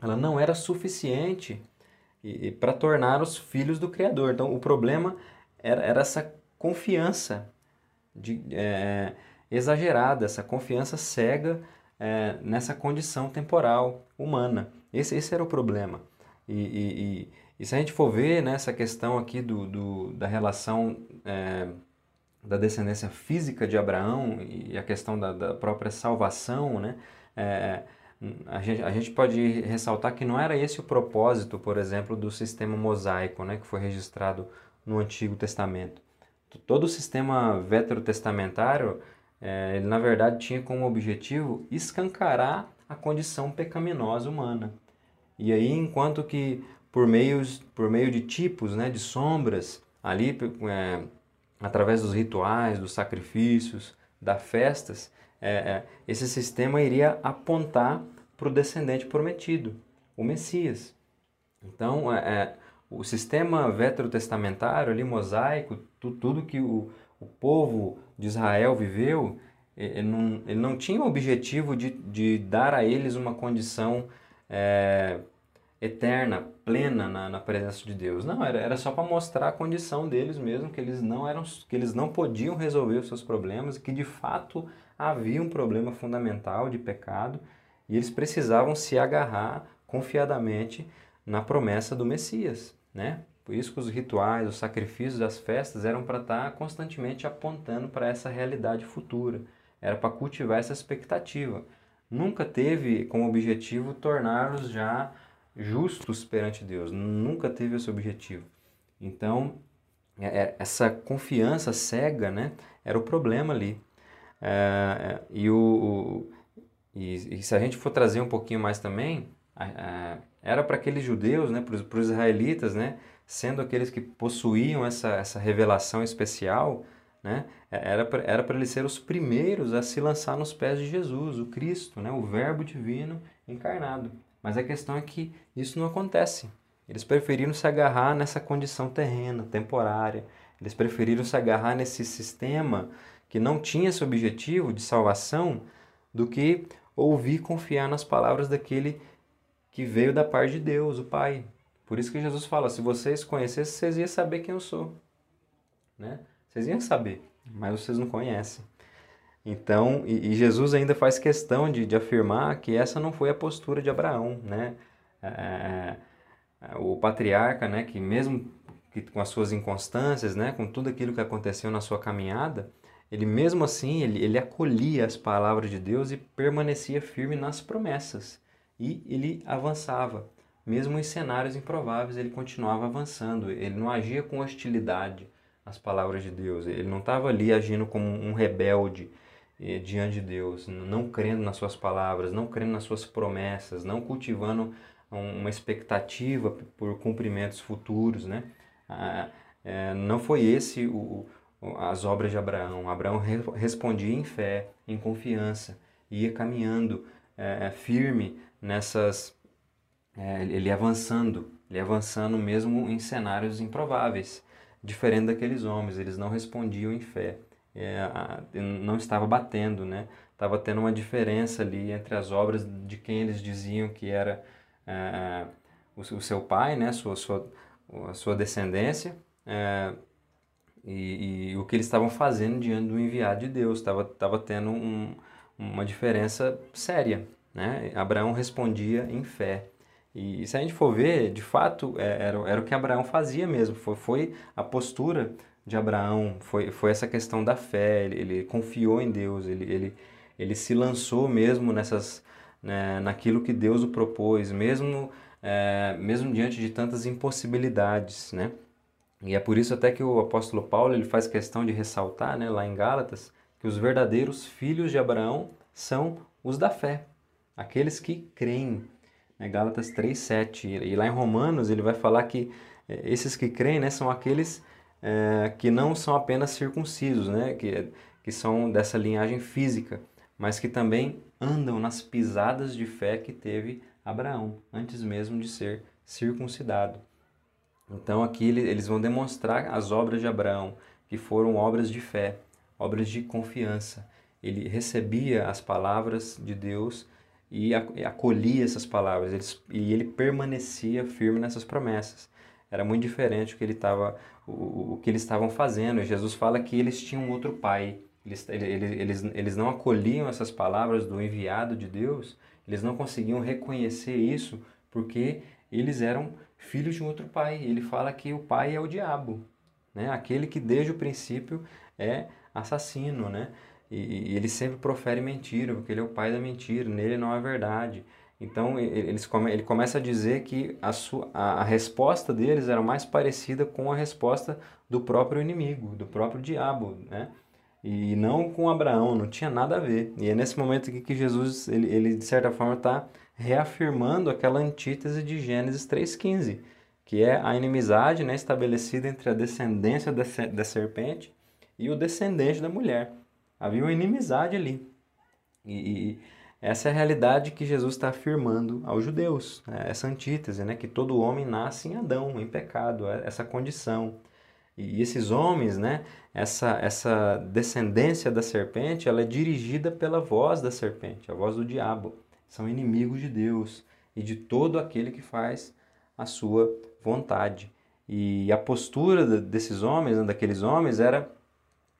Speaker 1: ela não era suficiente para tornar os filhos do Criador. Então, o problema era, era essa confiança de, é, exagerada, essa confiança cega é, nessa condição temporal humana. Esse, esse era o problema. E, e, e, e se a gente for ver né, essa questão aqui do, do da relação é, da descendência física de Abraão e a questão da, da própria salvação, né, é, a, gente, a gente pode ressaltar que não era esse o propósito, por exemplo, do sistema mosaico né, que foi registrado no Antigo Testamento. Todo o sistema veterotestamentário é, ele na verdade tinha como objetivo escancarar a condição pecaminosa humana. E aí, enquanto que por, meios, por meio de tipos, né, de sombras, ali é, através dos rituais, dos sacrifícios, das festas, é, é, esse sistema iria apontar para o descendente prometido, o Messias. Então, é, é, o sistema veterotestamentário, ali, mosaico, tu, tudo que o, o povo de Israel viveu, ele não, ele não tinha o objetivo de, de dar a eles uma condição é, eterna, plena na, na, presença de Deus. Não, era, era só para mostrar a condição deles mesmo, que eles, não eram, que eles não podiam resolver os seus problemas, que de fato havia um problema fundamental de pecado e eles precisavam se agarrar confiadamente na promessa do Messias, né? Por isso que os rituais, os sacrifícios, as festas eram para estar tá constantemente apontando para essa realidade futura. Era para cultivar essa expectativa. Nunca teve como objetivo torná-los já justos perante Deus. Nunca teve esse objetivo. Então, é, é, essa confiança cega né, era o problema ali. É, e, o, o e, e, se a gente for trazer um pouquinho mais também, era para aqueles judeus, né, para os israelitas, né, sendo aqueles que possuíam essa, essa revelação especial, né, era para era eles ser os primeiros a se lançar nos pés de Jesus, o Cristo, né, o Verbo divino encarnado. Mas a questão é que isso não acontece. Eles preferiram se agarrar nessa condição terrena, temporária. Eles preferiram se agarrar nesse sistema que não tinha esse objetivo de salvação do que ouvir confiar nas palavras daquele que veio da parte de Deus, o Pai. Por isso que Jesus fala: se vocês conhecessem, vocês iam saber quem eu sou. Né? Vocês iam saber, mas vocês não conhecem. Então, e, e Jesus ainda faz questão de, de, afirmar que essa não foi a postura de Abraão, né? É, é, é, o patriarca, né, que mesmo que com as suas inconstâncias, né, com tudo aquilo que aconteceu na sua caminhada, ele mesmo assim, ele, ele acolhia as palavras de Deus e permanecia firme nas promessas. E ele avançava. Mesmo em cenários improváveis, ele continuava avançando. Ele não agia com hostilidade às palavras de Deus. Ele não estava ali agindo como um rebelde eh, diante de Deus, não crendo nas suas palavras, não crendo nas suas promessas, não cultivando uma expectativa por cumprimentos futuros, né? Ah, é, não foi esse o, as obras de Abraão. Abraão re, respondia em fé, em confiança, ia caminhando é, é firme nessas, é, ele avançando, ele avançando mesmo em cenários improváveis, diferente daqueles homens. Eles não respondiam em fé, é, não estava batendo, né? Estava tendo uma diferença ali entre as obras de quem eles diziam que era é, o, o, seu pai, né? Sua, sua, a sua descendência. E, e, o que eles estavam fazendo diante do enviado de Deus estava tava tendo um, uma diferença séria, né? Abraão respondia em fé. E se a gente for ver, de fato, é, era, era o que Abraão fazia mesmo. Foi, foi a postura de Abraão, foi, foi essa questão da fé. Ele, ele confiou em Deus, ele, ele, ele se lançou mesmo nessas, né, naquilo que Deus o propôs, mesmo, é, mesmo diante de tantas impossibilidades, né? E é por isso até que o apóstolo Paulo ele faz questão de ressaltar, né, lá em Gálatas, que os verdadeiros filhos de Abraão são os da fé, aqueles que creem. Né, Gálatas 3:7 e lá em Romanos ele vai falar que é, esses que creem, né, são aqueles é, que não são apenas circuncisos, né, que que são dessa linhagem física, mas que também andam nas pisadas de fé que teve Abraão antes mesmo de ser circuncidado. Então aqui eles vão demonstrar as obras de Abraão, que foram obras de fé, obras de confiança. Ele recebia as palavras de Deus e acolhia essas palavras, e ele permanecia firme nessas promessas. Era muito diferente o que ele estava, o, o que eles estavam fazendo. Jesus fala que eles tinham outro pai. Eles, eles, eles não acolhiam essas palavras do enviado de Deus, eles não conseguiam reconhecer isso porque eles eram filhos de um outro pai. Ele fala que o pai é o diabo, né? Aquele que desde o princípio é assassino, né? E, e ele sempre profere mentira, porque ele é o pai da mentira, nele não há verdade. Então eles come, ele começa a dizer que a, sua, a, a resposta deles era mais parecida com a resposta do próprio inimigo, do próprio diabo, né? E não com Abraão, não tinha nada a ver. E é nesse momento que Jesus, ele, ele de certa forma, está reafirmando aquela antítese de Gênesis 3,15, que é a inimizade né, estabelecida entre a descendência da serpente e o descendente da mulher. Havia uma inimizade ali. E, e essa é a realidade que Jesus está afirmando aos judeus, né? essa antítese, né? que todo homem nasce em Adão, em pecado, é essa condição. E esses homens, né, essa, essa descendência da serpente, ela é dirigida pela voz da serpente, a voz do diabo são inimigos de Deus e de todo aquele que faz a sua vontade. E a postura desses homens, né, daqueles homens, era,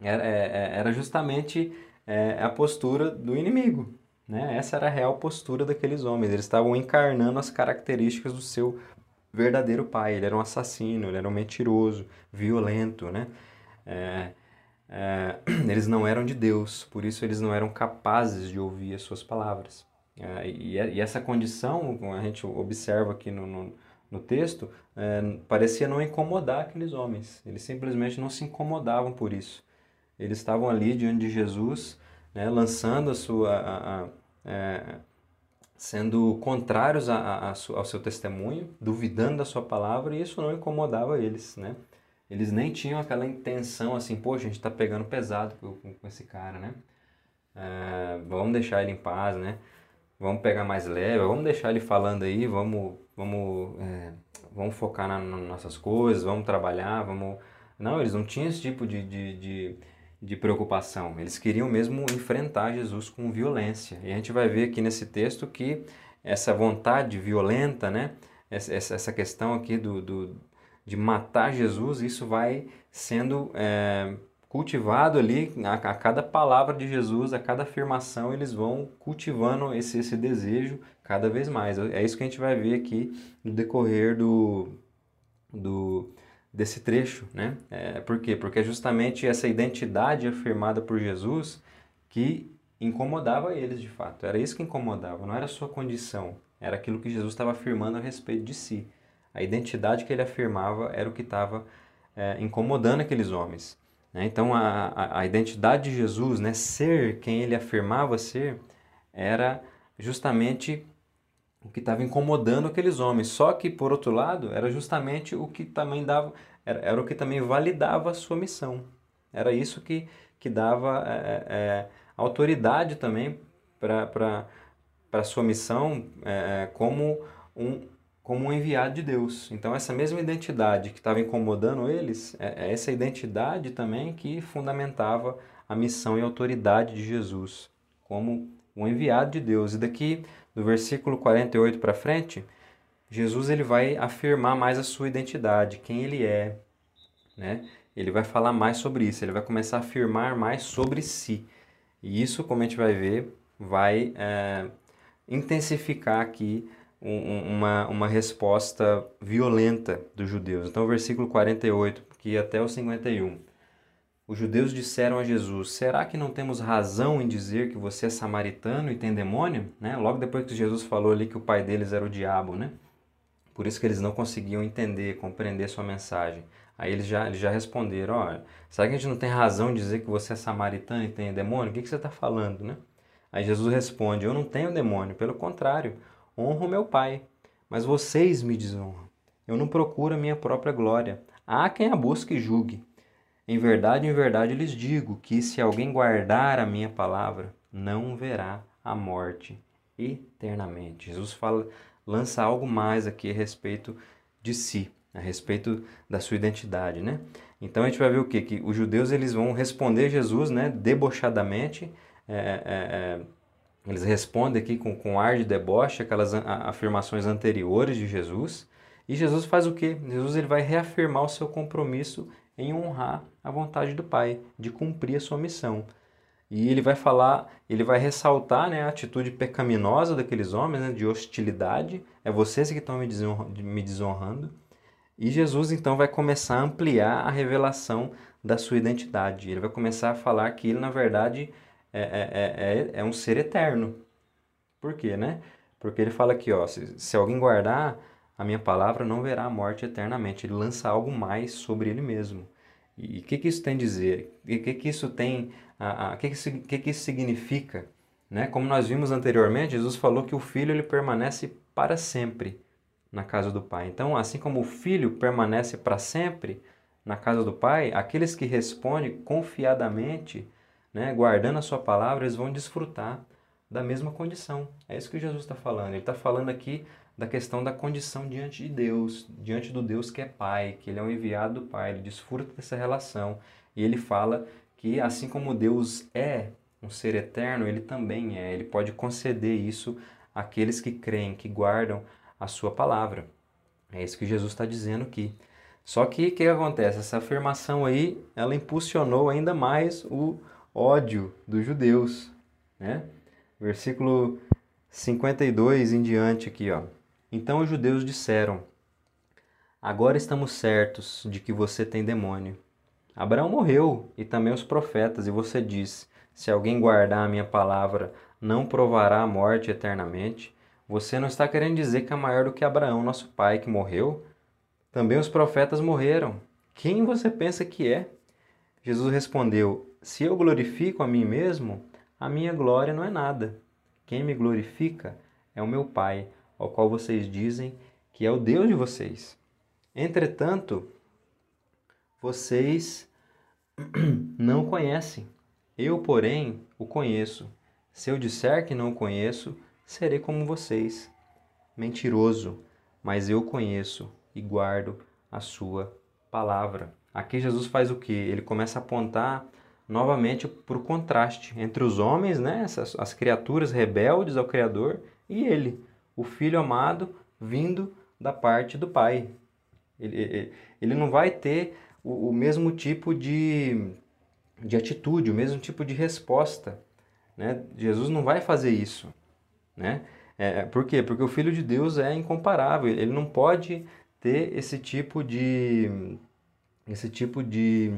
Speaker 1: era, é, é, era justamente é, a postura do inimigo. Né? Essa era a real postura daqueles homens. Eles estavam encarnando as características do seu verdadeiro pai. Ele era um assassino, ele era um mentiroso, violento. Né? É, é, (clears throat) eles não eram de Deus, por isso eles não eram capazes de ouvir as suas palavras. É, e, e, essa condição, a gente observa aqui no, no, no texto, é, parecia não incomodar aqueles homens. Eles simplesmente não se incomodavam por isso. Eles estavam ali diante de Jesus, né, lançando a sua. A, a, é, sendo contrários a, ao seu testemunho, duvidando da sua palavra, e isso não incomodava eles, né? Eles nem tinham aquela intenção assim, poxa, a gente está pegando pesado com, com, esse cara, né? É, vamos deixar ele em paz, né? Vamos pegar mais leve, vamos deixar ele falando aí, vamos, vamos, é, vamos focar na, nas nossas coisas, vamos trabalhar, vamos... Não, eles não tinham esse tipo de, de, de, de preocupação. Eles queriam mesmo enfrentar Jesus com violência. E a gente vai ver aqui nesse texto que essa vontade violenta, né? Essa, essa questão aqui do, do, de matar Jesus, isso vai sendo é, cultivado ali, a, a, cada palavra de Jesus, a cada afirmação, eles vão cultivando esse, esse desejo cada vez mais. É isso que a gente vai ver aqui no decorrer do, do desse trecho, né? É, por quê? Porque é justamente essa identidade afirmada por Jesus que incomodava eles de fato. Era isso que incomodava, não era a sua condição, era aquilo que Jesus estava afirmando a respeito de si. A identidade que ele afirmava era o que estava é, incomodando aqueles homens. Né? Então, a, a, a, identidade de Jesus, né, ser quem ele afirmava ser, era justamente o que estava incomodando aqueles homens. Só que, por outro lado, era justamente o que também dava, era, era o que também validava a sua missão. Era isso que, que dava é, é, autoridade também para a sua missão é, como, um, como um enviado de Deus. Então, essa mesma identidade que estava incomodando eles, é, é essa identidade também que fundamentava a missão e a autoridade de Jesus como um enviado de Deus. E daqui do versículo 48 para frente, Jesus ele vai afirmar mais a sua identidade, quem ele é, né? Ele vai falar mais sobre isso, ele vai começar a afirmar mais sobre si. E isso, como a gente vai ver, vai é, intensificar aqui uma, uma resposta violenta dos judeus. Então, o versículo 48, que até o 51. Os judeus disseram a Jesus: Será que não temos razão em dizer que você é samaritano e tem demônio? Né? Logo depois que Jesus falou ali que o pai deles era o diabo, né? Por isso que eles não conseguiam entender, compreender sua mensagem. Aí eles já, eles já responderam: Olha, será que a gente não tem razão em dizer que você é samaritano e tem demônio? O que, que você está falando, né? Aí Jesus responde: Eu não tenho demônio, pelo contrário, honro meu pai. Mas vocês me desonram. Eu não procuro a minha própria glória. Há quem a busque e julgue. Em verdade, em verdade lhes digo que se alguém guardar a minha palavra, não verá a morte eternamente. Jesus fala, lança algo mais aqui a respeito de si, a respeito da sua identidade, né? Então a gente vai ver o que que os judeus eles vão responder Jesus, né, debochadamente. É, é, é, eles respondem aqui com, com ar de deboche aquelas afirmações anteriores de Jesus. E Jesus faz o que? Jesus ele vai reafirmar o seu compromisso em honrar a vontade do Pai, de cumprir a sua missão. E ele vai falar, ele vai ressaltar né, a atitude pecaminosa daqueles homens, né, de hostilidade. É vocês que estão me desonrando. E Jesus então vai começar a ampliar a revelação da sua identidade. Ele vai começar a falar que ele, na verdade, é, é, é, é um ser eterno. Por quê, né? Porque ele fala aqui, ó, se, se alguém guardar a minha palavra não verá a morte eternamente. Ele lança algo mais sobre ele mesmo. E o que, que isso tem a dizer? O que, que isso tem? O que, que, que, que isso significa? Né? Como nós vimos anteriormente, Jesus falou que o filho ele permanece para sempre na casa do Pai. Então, assim como o filho permanece para sempre na casa do Pai, aqueles que respondem confiadamente, né, guardando a sua palavra, eles vão desfrutar da mesma condição. É isso que Jesus está falando. Ele está falando aqui da questão da condição diante de Deus, diante do Deus que é Pai, que Ele é um enviado do Pai, ele desfruta dessa relação. E ele fala que, assim como Deus é um ser eterno, ele também é. Ele pode conceder isso àqueles que creem, que guardam a Sua palavra. É isso que Jesus está dizendo aqui. Só que o que acontece? Essa afirmação aí, ela impulsionou ainda mais o ódio dos judeus, né? Versículo 52 em diante aqui, ó. Então os judeus disseram: Agora estamos certos de que você tem demônio. Abraão morreu e também os profetas, e você diz: Se alguém guardar a minha palavra, não provará a morte eternamente. Você não está querendo dizer que é maior do que Abraão, nosso pai, que morreu? Também os profetas morreram. Quem você pensa que é? Jesus respondeu: Se eu glorifico a mim mesmo, a minha glória não é nada. Quem me glorifica é o meu Pai, ao qual vocês dizem que é o Deus de vocês. Entretanto, vocês (clears throat) não conhecem. Eu, porém, o conheço. Se eu disser que não o conheço, serei como vocês. Mentiroso, mas eu conheço e guardo a sua palavra. Aqui Jesus faz o que? Ele começa a apontar novamente para o contraste entre os homens, né, as, as criaturas rebeldes ao Criador, e ele, o filho amado vindo da parte do pai. Ele, ele não vai ter o, o mesmo tipo de, de atitude, o mesmo tipo de resposta. Né? Jesus não vai fazer isso. Né? É, por quê? Porque o Filho de Deus é incomparável. Ele não pode ter esse tipo de esse tipo de,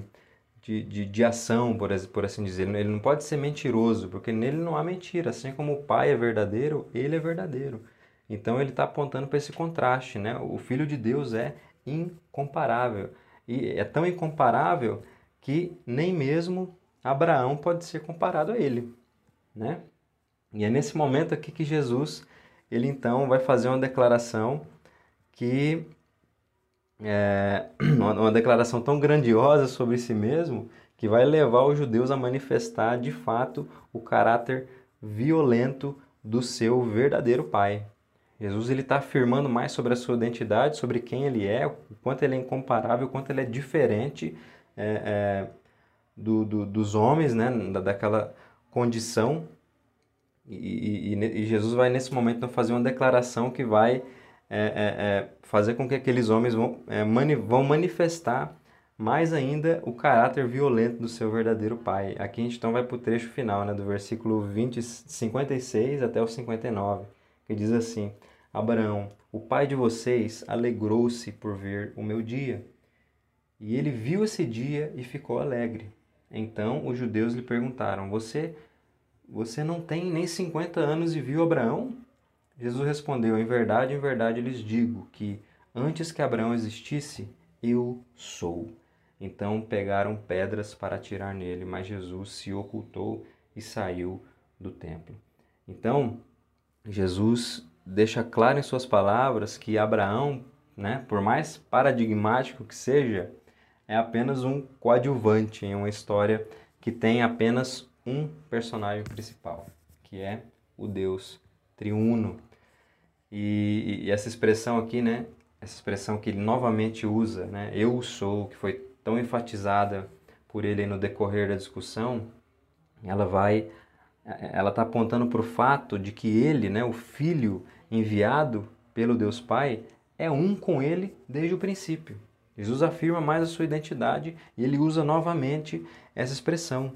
Speaker 1: de, de, de ação, por, por assim dizer. Ele não pode ser mentiroso, porque nele não há mentira. Assim como o Pai é verdadeiro, ele é verdadeiro. Então ele está apontando para esse contraste, né? O Filho de Deus é incomparável. E é tão incomparável que nem mesmo Abraão pode ser comparado a ele, né? E é nesse momento aqui que Jesus ele então vai fazer uma declaração que é (clears throat) uma declaração tão grandiosa sobre si mesmo que vai levar os judeus a manifestar de fato o caráter violento do seu verdadeiro pai. Jesus ele está afirmando mais sobre a sua identidade, sobre quem ele é, o quanto ele é incomparável, o quanto ele é diferente é, é, do, do, dos homens, né, daquela condição. E, e, e, Jesus vai nesse momento fazer uma declaração que vai é, é, é fazer com que aqueles homens vão, é, mani vão manifestar mais ainda o caráter violento do seu verdadeiro pai. Aqui a gente então vai para o trecho final, né, do versículo 20, 56 até o 59, que diz assim: Abraão, o pai de vocês, alegrou-se por ver o meu dia. E ele viu esse dia e ficou alegre. Então os judeus lhe perguntaram: Você você não tem nem 50 anos e viu Abraão? Jesus respondeu: Em verdade, em verdade lhes digo que antes que Abraão existisse, eu sou. Então pegaram pedras para atirar nele, mas Jesus se ocultou e saiu do templo. Então, Jesus deixa claro em suas palavras que Abraão, né, por mais paradigmático que seja, é apenas um coadjuvante em uma história que tem apenas um personagem principal, que é o Deus triuno. E, e essa expressão aqui, né, essa expressão que ele novamente usa, né, eu sou, que foi tão enfatizada por ele no decorrer da discussão, ela vai ela está apontando para o fato de que ele, né, o filho enviado pelo Deus Pai, é um com ele desde o princípio. Jesus afirma mais a sua identidade e ele usa novamente essa expressão.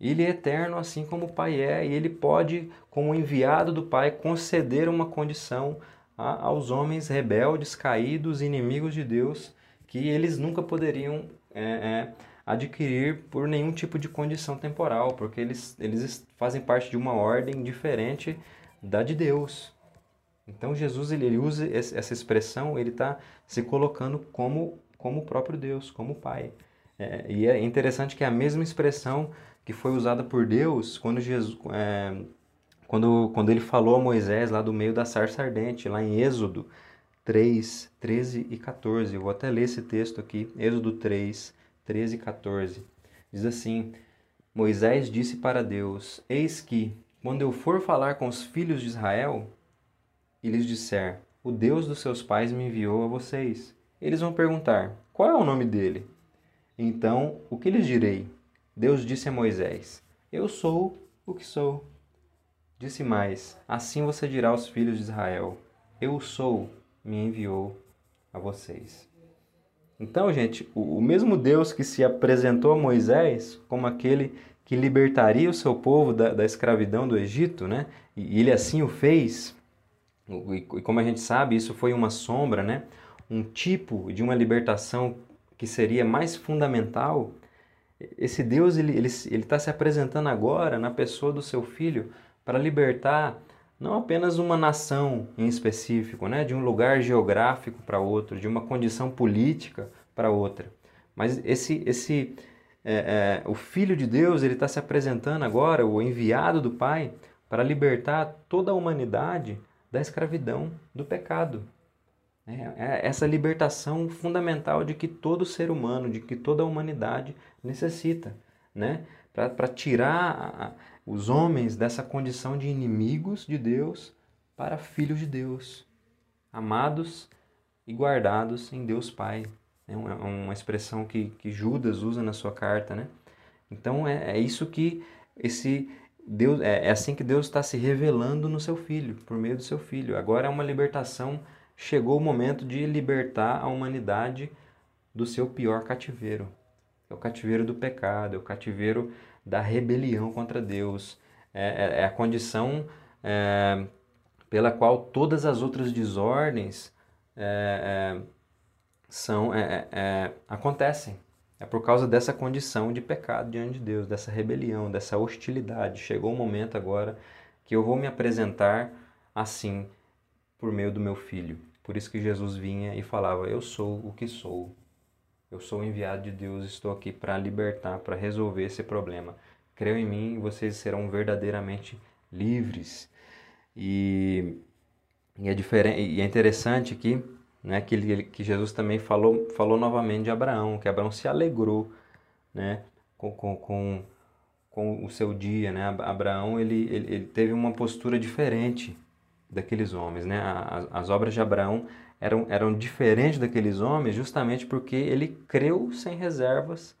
Speaker 1: Ele é eterno assim como o Pai é, e ele pode, como enviado do Pai, conceder uma condição aos homens rebeldes, caídos, inimigos de Deus, que eles nunca poderiam é, é, adquirir por nenhum tipo de condição temporal, porque eles, eles fazem parte de uma ordem diferente da de Deus. Então Jesus ele, ele usa essa expressão, ele está se colocando como, como o próprio Deus, como o Pai. É, e é interessante que é a mesma expressão que foi usada por Deus quando Jesus, é, quando, quando ele falou a Moisés lá do meio da sarça ardente, lá em Êxodo 3, 13 e 14. Eu vou até ler esse texto aqui, Êxodo 3, 13 e 14. Diz assim: Moisés disse para Deus: Eis que, quando eu for falar com os filhos de Israel e lhes disser: O Deus dos seus pais me enviou a vocês, eles vão perguntar: Qual é o nome dele? Então, o que lhes direi? Deus disse a Moisés: Eu sou o que sou. Disse mais: Assim você dirá aos filhos de Israel: Eu sou me enviou a vocês. Então, gente, o, mesmo Deus que se apresentou a Moisés como aquele que libertaria o seu povo da, da escravidão do Egito, né? E ele assim o fez. E, e como a gente sabe, isso foi uma sombra, né? Um tipo de uma libertação que seria mais fundamental. Esse Deus ele ele ele está se apresentando agora na pessoa do seu filho para libertar não apenas uma nação em específico, né, de um lugar geográfico para outro, de uma condição política para outra, mas esse esse é, é, o Filho de Deus ele está se apresentando agora, o enviado do Pai, para libertar toda a humanidade da escravidão, do pecado. É, é essa libertação fundamental de que todo ser humano, de que toda a humanidade necessita, né? Para tirar os homens dessa condição de inimigos de Deus para filhos de Deus, amados e guardados em Deus Pai. É uma expressão que, que Judas usa na sua carta, né? Então é, é isso que esse Deus é, é assim que Deus está se revelando no seu filho, por meio do seu filho. Agora é uma libertação, chegou o momento de libertar a humanidade do seu pior cativeiro. É o cativeiro do pecado, é o cativeiro da rebelião contra Deus. É, é, é a condição é, pela qual todas as outras desordens é, é, são, é, acontecem. É por causa dessa condição de pecado diante de Deus, dessa rebelião, dessa hostilidade. Chegou o momento agora que eu vou me apresentar assim por meio do meu filho. Por isso que Jesus vinha e falava: Eu sou o que sou. Eu sou enviado de Deus, estou aqui para libertar, para resolver esse problema. Creio em mim e vocês serão verdadeiramente livres. E E é, diferente, e é interessante aqui né, que, que Jesus também falou, falou novamente de Abraão, que Abraão se alegrou né, com, com, com, com o seu dia. Né? Abraão ele, ele, ele teve uma postura diferente daqueles homens. Né? As, as obras de Abraão eram, eram diferentes daqueles homens justamente porque ele creu sem reservas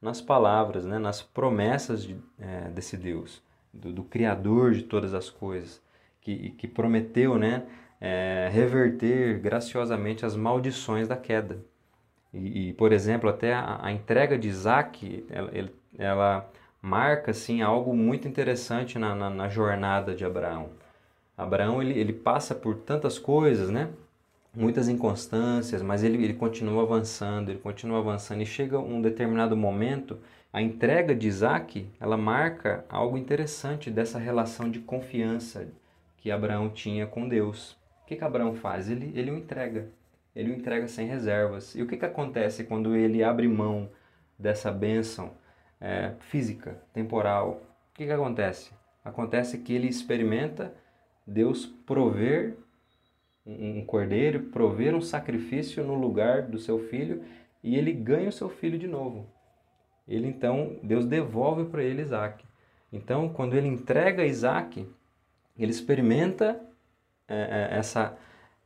Speaker 1: nas palavras, né? nas promessas de, é, desse Deus, do, do, Criador de todas as coisas, que, que prometeu né? É, reverter graciosamente as maldições da queda. E, e por exemplo, até a, a, entrega de Isaac, ela, ela marca assim, algo muito interessante na, na, na jornada de Abraão. Abraão ele, ele passa por tantas coisas, né? muitas inconstâncias, mas ele, ele continua avançando, ele continua avançando e chega um determinado momento, a entrega de Isaac, ela marca algo interessante dessa relação de confiança que Abraão tinha com Deus. O que, que Abraão faz? Ele, ele o entrega, ele o entrega sem reservas. E o que, que acontece quando ele abre mão dessa bênção é, física, temporal? O que, que acontece? Acontece que ele experimenta Deus prover um cordeiro, prover um sacrifício no lugar do seu filho e ele ganha o seu filho de novo. Ele então, Deus devolve para ele Isaac. Então, quando ele entrega Isaac, ele experimenta é, é, essa,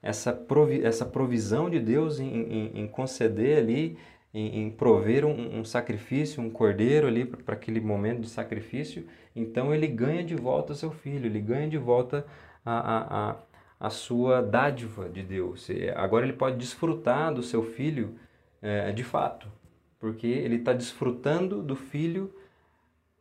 Speaker 1: essa, provi, essa provisão de Deus em, em, em conceder ali, em, em prover um, um, sacrifício, um cordeiro ali para aquele momento de sacrifício. Então, ele ganha de volta o seu filho, ele ganha de volta a, a, a a sua dádiva de Deus. Agora ele pode desfrutar do seu filho é, de fato, porque ele está desfrutando do filho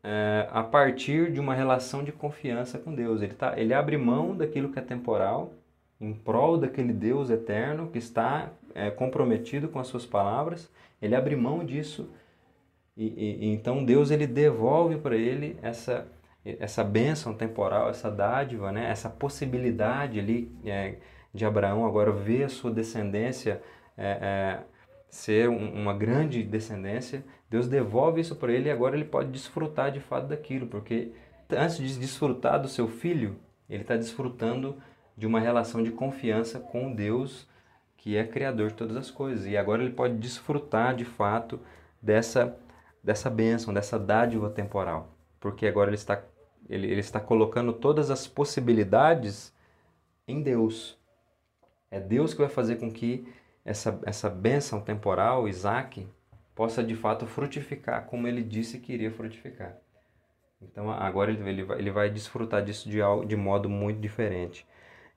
Speaker 1: é, a partir de uma relação de confiança com Deus. Ele, tá, ele abre mão daquilo que é temporal em prol daquele Deus eterno que está é, comprometido com as suas palavras. Ele abre mão disso e, e, e então Deus ele devolve para ele essa essa bênção temporal, essa dádiva, né? essa possibilidade ali é, de Abraão agora ver a sua descendência é, é, ser um, uma grande descendência, Deus devolve isso para ele e agora ele pode desfrutar de fato daquilo, porque antes de desfrutar do seu filho, ele está desfrutando de uma relação de confiança com Deus que é criador de todas as coisas e agora ele pode desfrutar de fato dessa dessa bênção, dessa dádiva temporal porque agora ele está, ele, ele está colocando todas as possibilidades em Deus. É Deus que vai fazer com que essa, essa bênção temporal, Isaac, possa de fato frutificar como ele disse que iria frutificar. Então agora ele, ele, vai, ele vai desfrutar disso de, de modo muito diferente.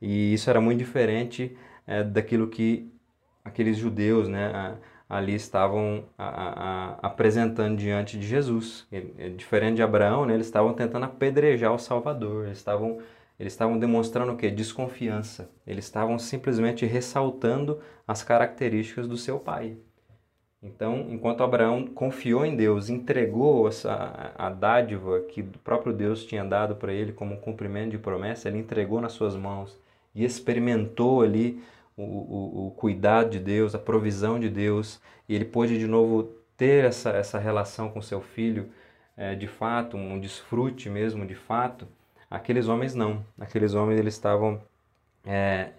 Speaker 1: E isso era muito diferente é, daquilo que aqueles judeus, né, ali estavam a, a, apresentando diante de Jesus. É diferente de Abraão, né, eles estavam tentando apedrejar o Salvador, eles estavam, eles estavam demonstrando o que? Desconfiança. Eles estavam simplesmente ressaltando as características do seu pai. Então, enquanto Abraão confiou em Deus, entregou essa, a dádiva que o próprio Deus tinha dado para ele como um cumprimento de promessa, ele entregou nas suas mãos e experimentou ali o, o, o cuidado de Deus, a provisão de Deus, e ele pôde de novo ter essa, essa relação com seu filho é, de fato, um desfrute mesmo de fato, aqueles homens não. Aqueles homens eles estavam é,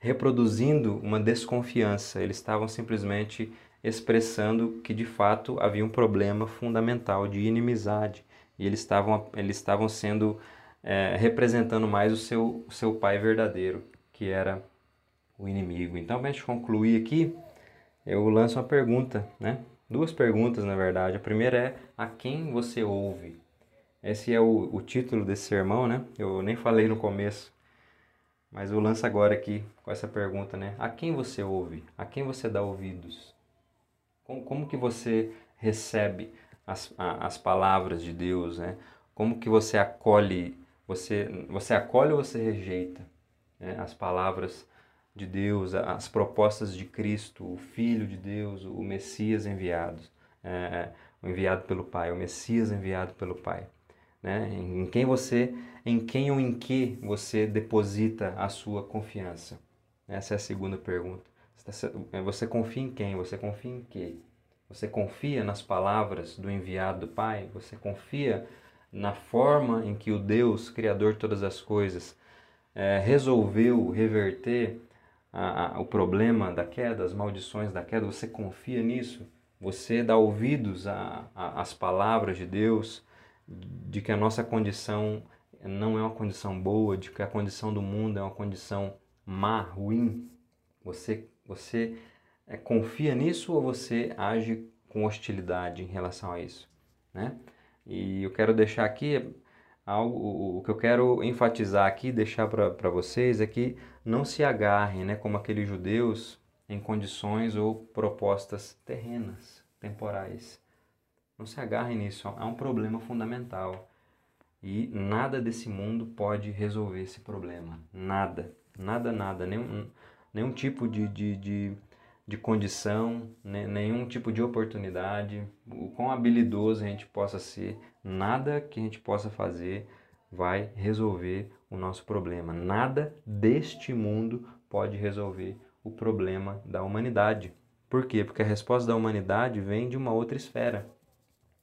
Speaker 1: reproduzindo uma desconfiança, eles estavam simplesmente expressando que de fato havia um problema fundamental de inimizade. E eles estavam, eles estavam sendo é, representando mais o seu, o seu pai verdadeiro, que era o inimigo. Então, para a gente concluir aqui, eu lanço uma pergunta, né? Duas perguntas, na verdade. A primeira é: a quem você ouve? Esse é o, o título desse sermão, né? Eu nem falei no começo, mas eu lanço agora aqui com essa pergunta, né? A quem você ouve? A quem você dá ouvidos? Como, como que você recebe as, as palavras de Deus, né? Como que você acolhe? Você, você acolhe ou você rejeita né? as palavras de Deus, as propostas de Cristo, o Filho de Deus, o Messias enviado, é, o enviado pelo Pai, o Messias enviado pelo Pai. Né? Em quem você, em quem ou em que você deposita a sua confiança? Essa é a segunda pergunta. Você confia em quem? Você confia em quê? Você confia nas palavras do enviado do Pai? Você confia na forma em que o Deus, Criador de todas as coisas, é, resolveu reverter a, a, o problema da queda, as maldições da queda? Você confia nisso? Você dá ouvidos às palavras de Deus, de que a nossa condição não é uma condição boa, de que a condição do mundo é uma condição má, ruim? Você, você é, confia nisso ou você age com hostilidade em relação a isso? Né? E eu quero deixar aqui algo, o que eu quero enfatizar aqui, deixar para vocês é que não se agarrem, né, como aqueles judeus, em condições ou propostas terrenas, temporais. Não se agarrem nisso, é um problema fundamental. E nada desse mundo pode resolver esse problema. Nada, nada, nada. Nenhum, nenhum tipo de, de, de, de condição, né, nenhum tipo de oportunidade, o quão habilidoso a gente possa ser, nada que a gente possa fazer vai resolver o nosso problema. Nada deste mundo pode resolver o problema da humanidade. Por quê? Porque a resposta da humanidade vem de uma outra esfera.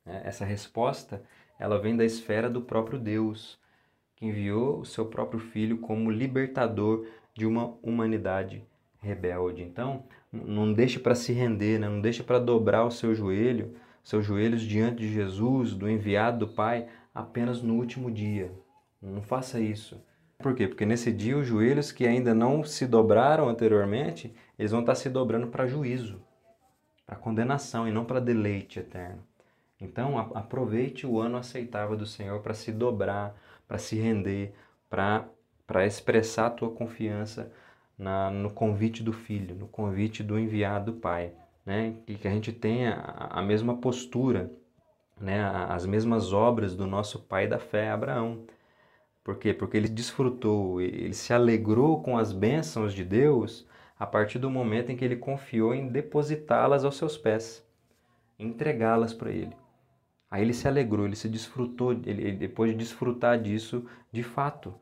Speaker 1: Né? Essa resposta ela vem da esfera do próprio Deus, que enviou o seu próprio Filho como libertador de uma humanidade rebelde. Então, não deixe para se render, né? não deixe para dobrar o seu joelho, seus joelhos diante de Jesus, do enviado do Pai, apenas no último dia. Não faça isso. Por quê? Porque nesse dia os joelhos que ainda não se dobraram anteriormente, eles vão estar se dobrando para juízo, para condenação e não para deleite eterno. Então, aproveite o ano aceitável do Senhor para se dobrar, para se render, para expressar a tua confiança na, no convite do Filho, no convite do enviado do Pai. Né? E que a gente tenha a, mesma postura, né? as mesmas obras do nosso pai da fé, Abraão. Por quê? Porque ele desfrutou, ele se alegrou com as bênçãos de Deus a partir do momento em que ele confiou em depositá-las aos seus pés, entregá-las para ele. Aí ele se alegrou, ele se desfrutou, ele, depois de desfrutar disso de fato,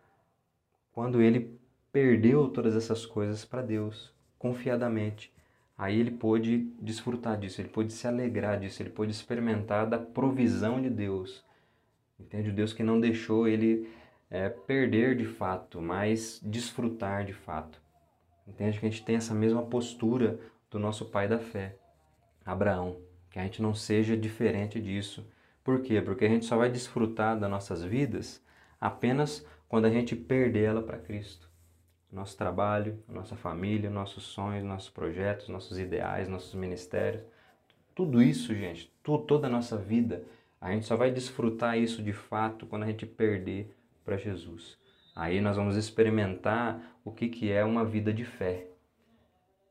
Speaker 1: quando ele perdeu todas essas coisas para Deus, confiadamente. Aí ele pôde desfrutar disso, ele pôde se alegrar disso, ele pôde experimentar da provisão de Deus. Entende? O Deus que não deixou ele é, perder de fato, mas desfrutar de fato. Entende? Que a gente tem essa mesma postura do nosso pai da fé, Abraão. Que a gente não seja diferente disso. Por quê? Porque a gente só vai desfrutar das nossas vidas apenas quando a gente perder ela para Cristo nosso trabalho, nossa família, nossos sonhos, nossos projetos, nossos ideais, nossos ministérios. Tudo isso, gente, tu, toda a nossa vida, a gente só vai desfrutar isso de fato quando a gente perder para Jesus. Aí nós vamos experimentar o que, que é uma vida de fé.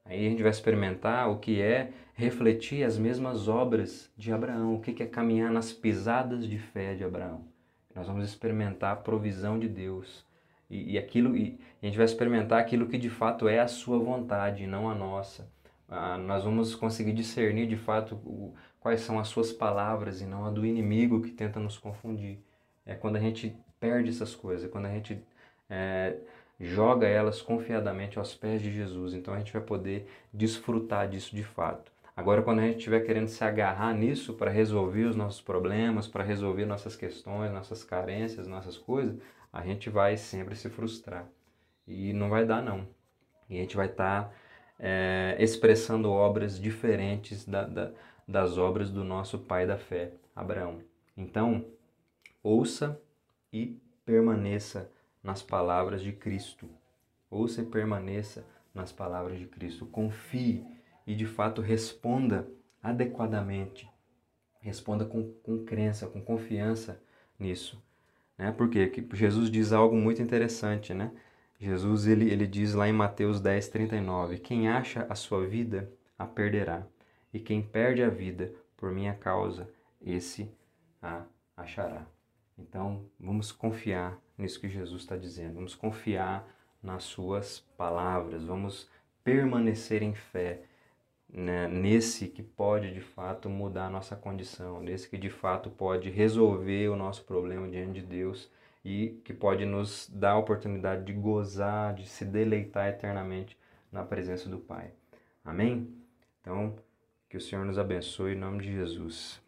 Speaker 1: Aí a gente vai experimentar o que é refletir as mesmas obras de Abraão, o que, que é caminhar nas pisadas de fé de Abraão. Nós vamos experimentar a provisão de Deus e, e aquilo e a gente vai experimentar aquilo que de fato é a sua vontade, não a nossa. Ah, nós vamos conseguir discernir de fato o, quais são as suas palavras e não a do inimigo que tenta nos confundir. É quando a gente perde essas coisas, é quando a gente é, joga elas confiadamente aos pés de Jesus. Então a gente vai poder desfrutar disso de fato. Agora, quando a gente estiver querendo se agarrar nisso para resolver os nossos problemas, para resolver nossas questões, nossas carências, nossas coisas, a gente vai sempre se frustrar. E não vai dar, não. E a gente vai estar tá, é, expressando obras diferentes da, da, das obras do nosso pai da fé, Abraão. Então, ouça e permaneça nas palavras de Cristo. Ouça e permaneça nas palavras de Cristo. Confie e de fato responda adequadamente. Responda com, com crença, com confiança nisso. Né? Porque Jesus diz algo muito interessante, né? Jesus ele, ele diz lá em Mateus 10, 39, Quem acha a sua vida, a perderá, e quem perde a vida por minha causa, esse a achará. Então, vamos confiar nisso que Jesus está dizendo, vamos confiar nas suas palavras, vamos permanecer em fé, né, nesse que pode de fato mudar a nossa condição, nesse que de fato pode resolver o nosso problema diante de Deus e que pode nos dar a oportunidade de gozar, de se deleitar eternamente na presença do Pai. Amém? Então, que o Senhor nos abençoe em nome de Jesus.